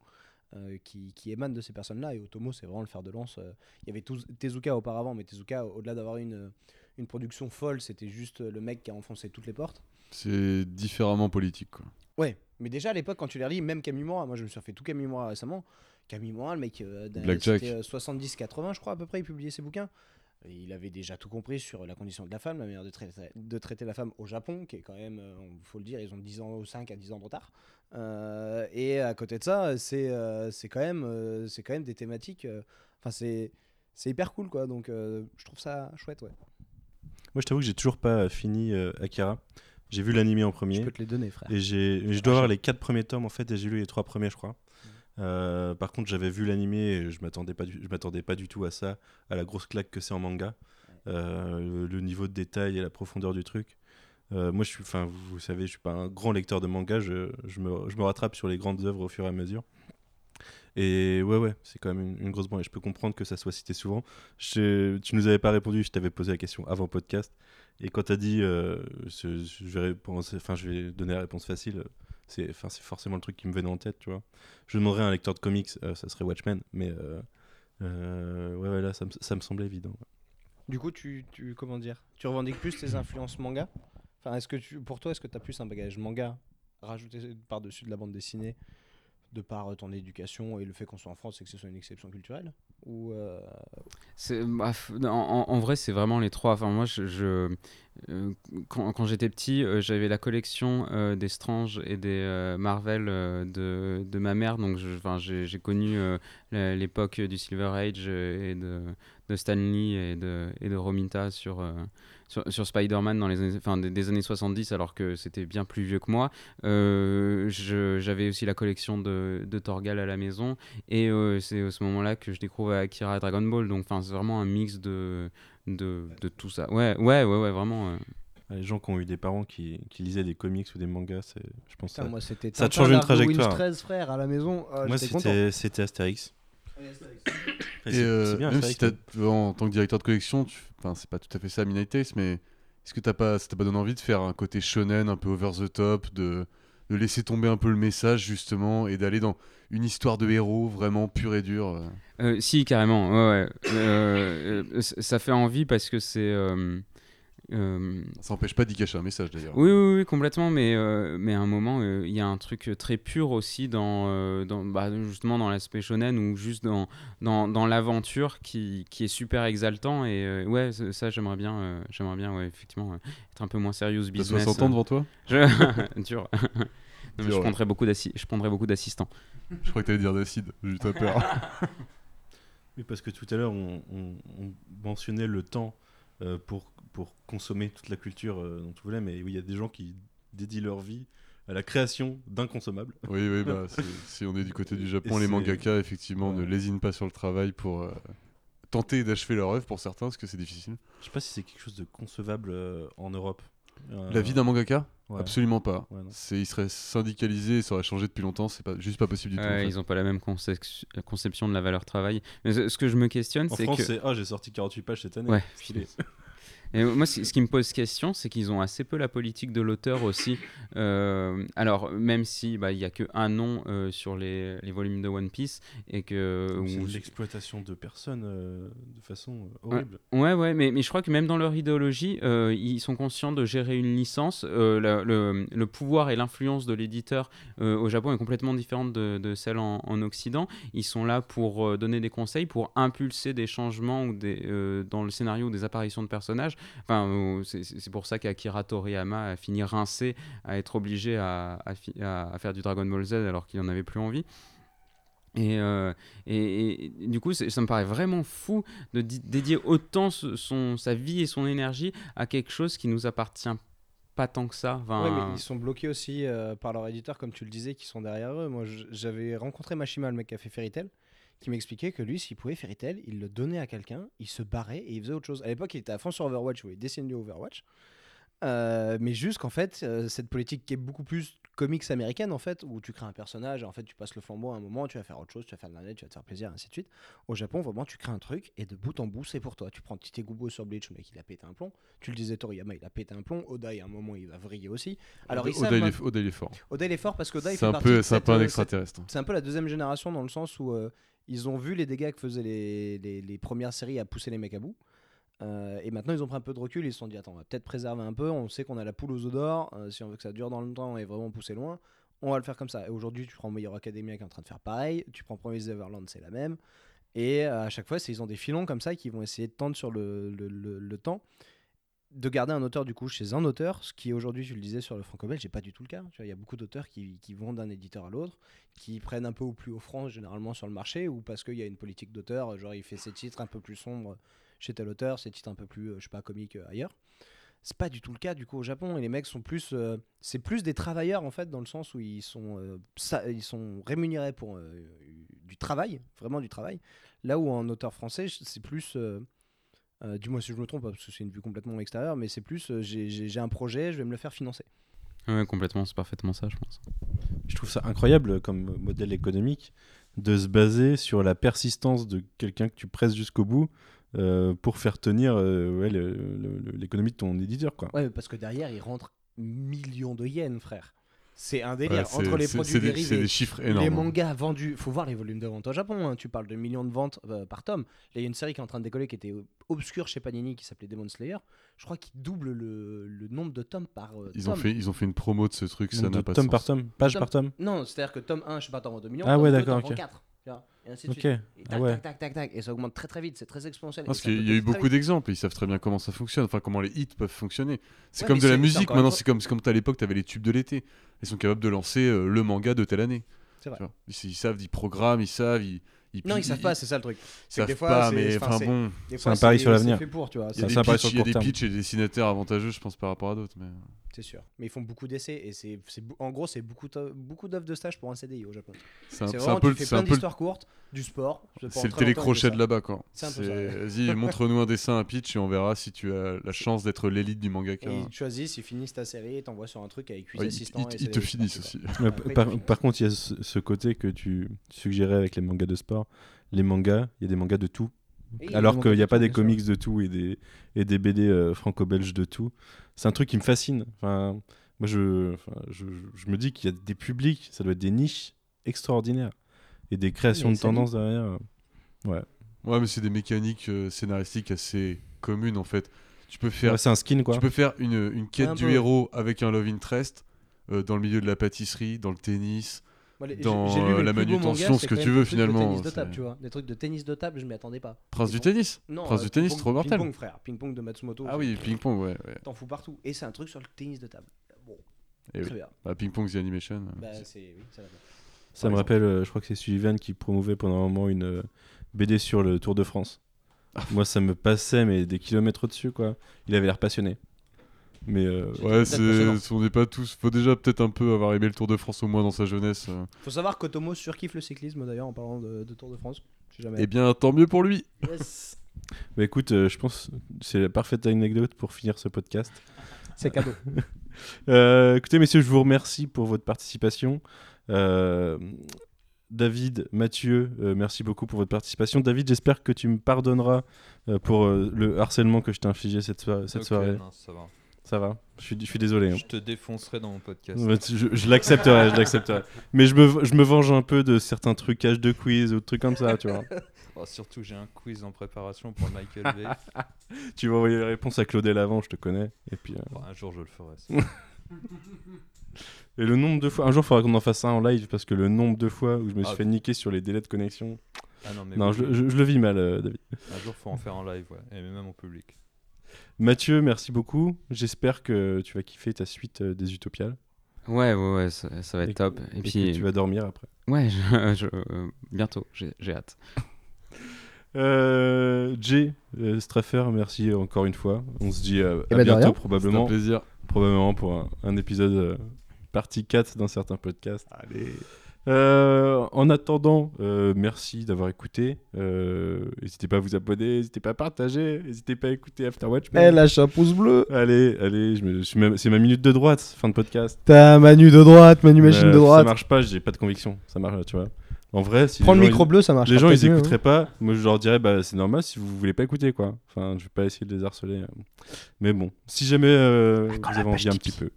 qui, émane de ces personnes-là et Otomo c'est vraiment le fer de lance il y avait Tezuka auparavant mais Tezuka au-delà d'avoir une production folle c'était juste le mec qui a enfoncé toutes les portes C'est différemment politique. Quoi. Ouais, mais déjà à l'époque, quand tu les relis, même Kamimura, moi je me suis refait tout Kamimura récemment. Kamimura, le mec, euh, c'était, euh, 70-80, je crois, à peu près, il publiait ses bouquins. Et il avait déjà tout compris sur la condition de la femme, la manière de traiter, de traiter la femme au Japon, qui est quand même, il faut le dire, ils ont 10 ans, 5 à 10 ans de retard. Euh, et à côté de ça, c'est euh, c'est quand, même, euh, c'est quand même des thématiques. euh, Enfin, c'est. C'est hyper cool quoi, donc euh, je trouve ça chouette, ouais. Moi, je t'avoue que j'ai toujours pas fini euh, Akira. J'ai vu l'animé en Je premier. peux te les donner, frère. Et j'ai, je dois avoir les quatre premiers tomes en fait, et j'ai lu les trois premiers, je crois. Euh, par contre, j'avais vu l'animé et je m'attendais pas, du- je m'attendais pas du tout à ça, à la grosse claque que c'est en manga, Euh, le, le niveau de détail et la profondeur du truc. Euh, moi, je suis, enfin, vous, savez, je suis pas un grand lecteur de manga. Je, je me, je me rattrape sur les grandes œuvres au fur et à mesure. Et ouais, ouais, c'est quand même une, une grosse branche. Je peux comprendre que ça soit cité souvent. Je- tu nous avais pas répondu. Je t'avais posé la question avant podcast. Et quand tu as dit, euh, je, vais donner la réponse facile. C'est, forcément le truc qui me venait en tête, tu vois. Je demanderais à un lecteur de comics, euh, ça serait Watchmen, mais euh, ouais, là, ça me, semblait évident. Du coup, tu, comment dire Tu revendiques plus tes influences manga? Enfin, est-ce que pour toi, est-ce que tu as plus un bagage manga rajouté par-dessus de la bande dessinée de par ton éducation et le fait qu'on soit en France et que ce soit une exception culturelle? Ou euh, bah, en, vrai, c'est vraiment les trois. Enfin, moi, euh, quand, j'étais petit, euh, j'avais la collection des Strange et des Marvel de, de ma mère. Donc, j'ai connu l'époque du Silver Age et de, de Stan Lee et de, et de Romita sur, sur, sur Spider-Man dans les années, enfin, des, des années 70, alors que c'était bien plus vieux que moi. Euh, je- J'avais aussi la collection de, de Torgal à la maison. Et euh, c'est à ce moment-là que je découvre Akira et Dragon Ball. Donc, enfin, c'est vraiment un mix de, de, de tout ça. Ouais, ouais, ouais, ouais vraiment. euh. Les gens qui ont eu des parents qui, qui lisaient des comics ou des mangas, je pense que putain, ça, moi, c'était ça te Tintin, change une trajectoire. Winch 13 frères à la maison. ah, Moi, c'était Astérix. Et euh, bien, même si en tant que directeur de collection, tu... enfin, c'est pas tout à fait ça, Midnight Taste, mais est-ce que t'as pas, ça t'a pas donné envie de faire un côté shonen un peu over the top, de, de laisser tomber un peu le message justement et d'aller dans une histoire de héros vraiment pure et dure euh Euh, si, carrément. Ouais. Euh, ça fait envie parce que c'est. Euh, Ça empêche pas d'y cacher un message d'ailleurs. Oui, oui, oui, complètement, mais, euh, mais à un moment, euh, il y a un truc très pur aussi dans, euh, dans bah, justement dans l'aspect shonen ou juste dans, dans, dans l'aventure qui, qui est super exaltant. Et euh, ouais, ça, j'aimerais bien, euh, j'aimerais bien ouais, effectivement, euh, être un peu moins serious T'as business. 60 ans devant toi? Je... Dur. Non, mais je, prendrais beaucoup je prendrais beaucoup d'assistants. Je crois que t'allais dire d'acide, j'ai eu très peur. Oui, parce que tout à l'heure, on, on- on mentionnait le temps euh, pour, pour consommer toute la culture euh, dont tu voulais, mais oui, il y a des gens qui dédient leur vie à la création d'inconsommables. oui, oui, bah, si on est du côté du Japon, Et les mangaka, effectivement, ne lésinent pas sur le travail pour euh, tenter d'achever leur œuvre pour certains, parce que c'est difficile. Je sais pas si c'est quelque chose de concevable euh, en Europe. Euh, La vie d'un mangaka? Ouais. Absolument pas. Ouais, c'est, il serait syndicalisé, ça aurait changé depuis longtemps, c'est pas, juste pas possible du tout. en fait. Ils n'ont pas la même concep- conception de la valeur travail. Mais ce ce que je me questionne, En c'est France, que. c'est Ah, j'ai sorti 48 pages cette année. Ouais. Stylé. Et moi, ce qui me pose question, c'est qu'ils ont assez peu la politique de l'auteur aussi. Euh, alors, même si bah, il y a que un nom euh, sur les, les volumes de One Piece et que C'est où- de l'exploitation de personnes euh, de façon horrible. Ouais, ouais, mais, mais je crois que même dans leur idéologie, ils sont conscients de gérer une licence. Le, pouvoir et l'influence de l'éditeur au Japon est complètement différente de, de celle en, en Occident. Ils sont là pour donner des conseils, pour impulser des changements ou des, dans le scénario ou des apparitions de personnages. Enfin, c'est pour ça qu'Akira Toriyama a fini rincé à être obligé à, à faire du Dragon Ball Z alors qu'il n'en avait plus envie. Et, euh, et- et du coup, ça me paraît vraiment fou de di- dédier autant son, sa vie et son énergie à quelque chose qui nous appartient pas tant que ça. Mais ils sont bloqués aussi euh, par leur éditeur, comme tu le disais, qui sont derrière eux. Moi, j'avais rencontré Mashima, le mec qui a fait Fairy qui m'expliquait que lui, s'il pouvait Fairy Tail, il le donnait à quelqu'un, il se barrait et il faisait autre chose. À l'époque, il était à fond sur Overwatch, où il dessinait du Overwatch. Euh, mais juste qu'en fait, euh, cette politique qui est beaucoup plus comics américaine, en fait, où tu crées un personnage, et en fait, tu passes le flambeau à un moment, tu vas faire autre chose, tu vas faire de la net, tu vas te faire plaisir, ainsi de suite. Au Japon, vraiment, tu crées un truc, et de bout en bout, c'est pour toi. Tu prends Tite Gubo sur Bleach, le mec, il a pété un plomb. Tu le disais, Toriyama, il a pété un plomb. Oda, il y a un moment, il va vriller aussi. Alors, Oda, il est, Oda, il est fort. Oda, il est fort parce qu'Oda, il fait un peu, c'est un peu un euh, extraterrestre. c'est un peu la deuxième génération dans le sens où euh, ils ont vu les dégâts que faisaient les, les- premières séries à pousser les mecs à bout. Euh, et maintenant, ils ont pris un peu de recul. Ils se sont dit Attends, on va peut-être préserver un peu. On sait qu'on a la poule aux œufs d'or. euh, si on veut que ça dure dans le temps et vraiment pousser loin, on va le faire comme ça. Et aujourd'hui, tu prends Meilleur Academia qui est en train de faire pareil. Tu prends Promise Everland, c'est la même. Et euh, à chaque fois, ils ont des filons comme ça qui vont essayer de tendre sur le- le- le temps. De garder un auteur du coup chez un auteur, ce qui aujourd'hui, tu le disais sur le franco-belge, n'est pas du tout le cas. Il y a beaucoup d'auteurs qui, qui vont d'un éditeur à l'autre, qui prennent un peu au plus haut franc généralement sur le marché, ou parce qu'il y a une politique d'auteur, genre il fait ses titres un peu plus sombres chez tel auteur, ses titres un peu plus, euh, je sais pas, comiques euh, ailleurs. C'est pas du tout le cas du coup au Japon et les mecs sont plus, euh, c'est plus des travailleurs en fait dans le sens où ils sont, euh, ils sont rémunérés pour euh, du travail, vraiment du travail. Là où en auteur français c'est plus, euh, dis-moi si je me trompe parce que c'est une vue complètement extérieure, mais c'est plus euh, j'ai- j'ai j'ai un projet, je vais me le faire financer. Ouais, complètement, c'est parfaitement ça, je pense. Je trouve ça incroyable comme modèle économique de se baser sur la persistance de quelqu'un que tu presses jusqu'au bout euh, pour faire tenir euh, ouais, le- le- le- l'économie de ton éditeur. Quoi. Ouais, parce que derrière il rentre millions de yens, frère. C'est un délire Ouais, entre les produits dérivés. Des chiffres énormes. Les hein. mangas vendus, faut voir les volumes de vente au Japon. hein. Tu parles de millions de ventes euh, par tome. Là, il y a une série qui est en train de décoller qui était obscure chez Panini qui s'appelait Demon Slayer. Je crois qu'il double le, le nombre de tomes par euh, Ils ont, tome. fait, ils ont fait une promo de ce truc, ça de n'a pas de tome sens. par tome, page Tome- par tome. Non, c'est-à-dire que tome 1, je sais pas, t'en vends 2 millions. Ah ouais, 2, d'accord, t'en ok. vends 4. Et ainsi de Ok. suite. Et Ah tac, ouais. tac, tac, tac, tac. Et ça augmente très très vite, c'est très exponentiel. Parce qu'il y a eu beaucoup d'exemples, ils savent très bien comment ça fonctionne, enfin comment les hits peuvent fonctionner. C'est Ouais, comme de la musique, maintenant c'est comme, comme à l'époque, tu avais les tubes de l'été. Ils sont capables de lancer euh, le manga de telle année. C'est vrai. Ils, ils savent, ils programment, ils savent, ils... ils Non, ils savent pas, c'est ça le truc. Ils C'est que savent des fois, pas, mais enfin, bon, C'est un pari sur c'est l'avenir. fait pour, tu vois. il y a des pitchs et des dessinateurs avantageux, je pense, par rapport à d'autres. Mais... C'est sûr. Mais ils font beaucoup d'essais et c'est, en gros, c'est beaucoup, beaucoup d'offres de stage pour un CDI au Japon. C'est un, peu, tu le- fais plein d'histoires courtes, du sport. c'est le télécrochet de là-bas, quoi. C'est un peu C'est- ça, Vas-y, montre-nous un dessin, un pitch, et on verra si tu as la chance d'être l'élite du mangaka. Et ils choisissent, ils finissent ta série et t'envoient sur un truc avec 8 Ouais, ils- assistants. ils- et ils c'est te finissent aussi. Par, contre, il y a ce, ce côté que tu suggérais avec les mangas de sport. Les mangas, il y a des mangas de tout. Et Alors qu'il n'y a pas de des comics de tout et des, et des BD euh, franco-belges de tout. C'est un truc qui me fascine. Enfin, moi, je, enfin, je, je me dis qu'il y a des publics, ça doit être des niches extraordinaires. Et des créations de dit. tendances derrière. Ouais. Ouais, mais c'est des mécaniques euh, scénaristiques assez communes en fait. Tu peux faire, Ouais, c'est un skin, quoi. tu peux faire une, une quête Un du peu. héros avec un love interest euh, dans le milieu de la pâtisserie, dans le tennis. Dans, euh, la manutention, ce que tu veux, finalement, tennis de c'est- table, tu vois. Des trucs de tennis de table, je m'y attendais pas. Prince Ils du tennis Non, Prince euh, du tennis, trop mortel. Ping-pong, frère. Ping-pong de Matsumoto. Ah oui, ping-pong, ouais. ouais. T'en fous partout. Et c'est un truc sur le tennis de table. Bon, Eh très oui. bien. Bah, ping-pong, The Animation. euh, Bah, c'est- c'est. Oui, ça va bien. Ça me rappelle, euh, je crois que c'est Sullivan qui promouvait pendant un moment une euh, BD sur le Tour de France. Moi, ça me passait, mais des kilomètres au-dessus, quoi. Il avait l'air passionné. Mais euh, Ouais, c'est, on n'est pas tous. Faut déjà peut-être un peu avoir aimé le Tour de France au moins dans sa jeunesse. euh. Faut savoir qu'Otomo surkiffe le cyclisme d'ailleurs en parlant de, de Tour de France. Jamais. Eh bien, tant mieux pour lui. Yes. bah, écoute, euh, je pense que c'est la parfaite anecdote pour finir ce podcast. C'est cadeau. Euh, écoutez, messieurs, je vous remercie pour votre participation. Euh, David, Mathieu, euh, merci beaucoup pour votre participation. David, j'espère que tu me pardonneras euh, pour euh, le harcèlement que je t'ai infligé cette, soirée- cette Ok, soirée. non, ça va. Ça va je suis, je suis désolé. hein. Je te défoncerai dans mon podcast. Tu- Je, je l'accepterai, je l'accepterai. Mais je me, je me venge un peu de certains trucages de quiz ou de trucs comme ça, tu vois. Oh, surtout, j'ai un quiz en préparation pour Michael Bay. tu vas envoyer les réponses à Claudel avant, je te connais. Et puis, euh, Bon, un jour, je le ferai. ça. et le nombre de fois, un jour, il faudra qu'on en fasse un en live parce que le nombre de fois où je me suis Ah. fait niquer sur les délais de connexion. Ah non, mais Non, oui, je, je- je le vis mal, euh, David. un jour, faut en faire en live, ouais. Et même au public. Mathieu, merci beaucoup. J'espère que tu vas kiffer ta suite euh, des Utopiales. Ouais, ouais, ouais, ça, ça va être Et- top. Et, Et puis, que tu vas dormir après. ouais, je- je- euh, bientôt, j'ai j'ai hâte. Euh, Jay, euh, Straffer, merci encore une fois. On se dit euh, à de bientôt rien. C'est un probablement. plaisir. probablement pour un, un épisode euh, partie 4 dans certains podcasts. Allez. Euh, en attendant, euh, merci d'avoir écouté. Euh, n'hésitez pas à vous abonner, n'hésitez pas à partager, n'hésitez pas à écouter After Watchmen. Elle lâche un pouce bleu. Allez, allez, je me, c'est ma minute de droite, fin de podcast. T'as Manu de droite, Manu machine de Ça droite. marche pas, j'ai pas de conviction. Ça marche, tu vois. En vrai, si Prends le micro ils- bleu, ça marche. les gens ils hein. écouteraient pas, moi je leur dirais bah c'est normal si vous voulez pas écouter quoi. Enfin, je vais pas essayer de les harceler. Mais bon, si jamais vous avez envie un petit peu.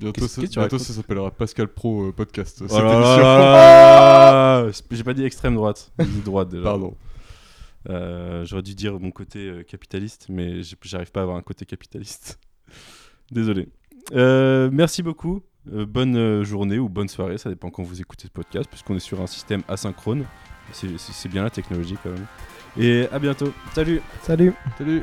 Bientôt, ça, bientôt, s'appellera Pascal Pro euh, Podcast. cette Oh là là émission. là là J'ai pas dit extrême droite, j'ai dit droite déjà. Pardon. Euh, J'aurais dû dire mon côté euh, capitaliste, mais j'arrive pas à avoir un côté capitaliste. Désolé. Euh, merci beaucoup. Euh, bonne journée ou bonne soirée, ça dépend quand vous écoutez ce podcast, puisqu'on est sur un système asynchrone. C'est- bien la technologie quand même. Et à bientôt. Salut Salut. Salut.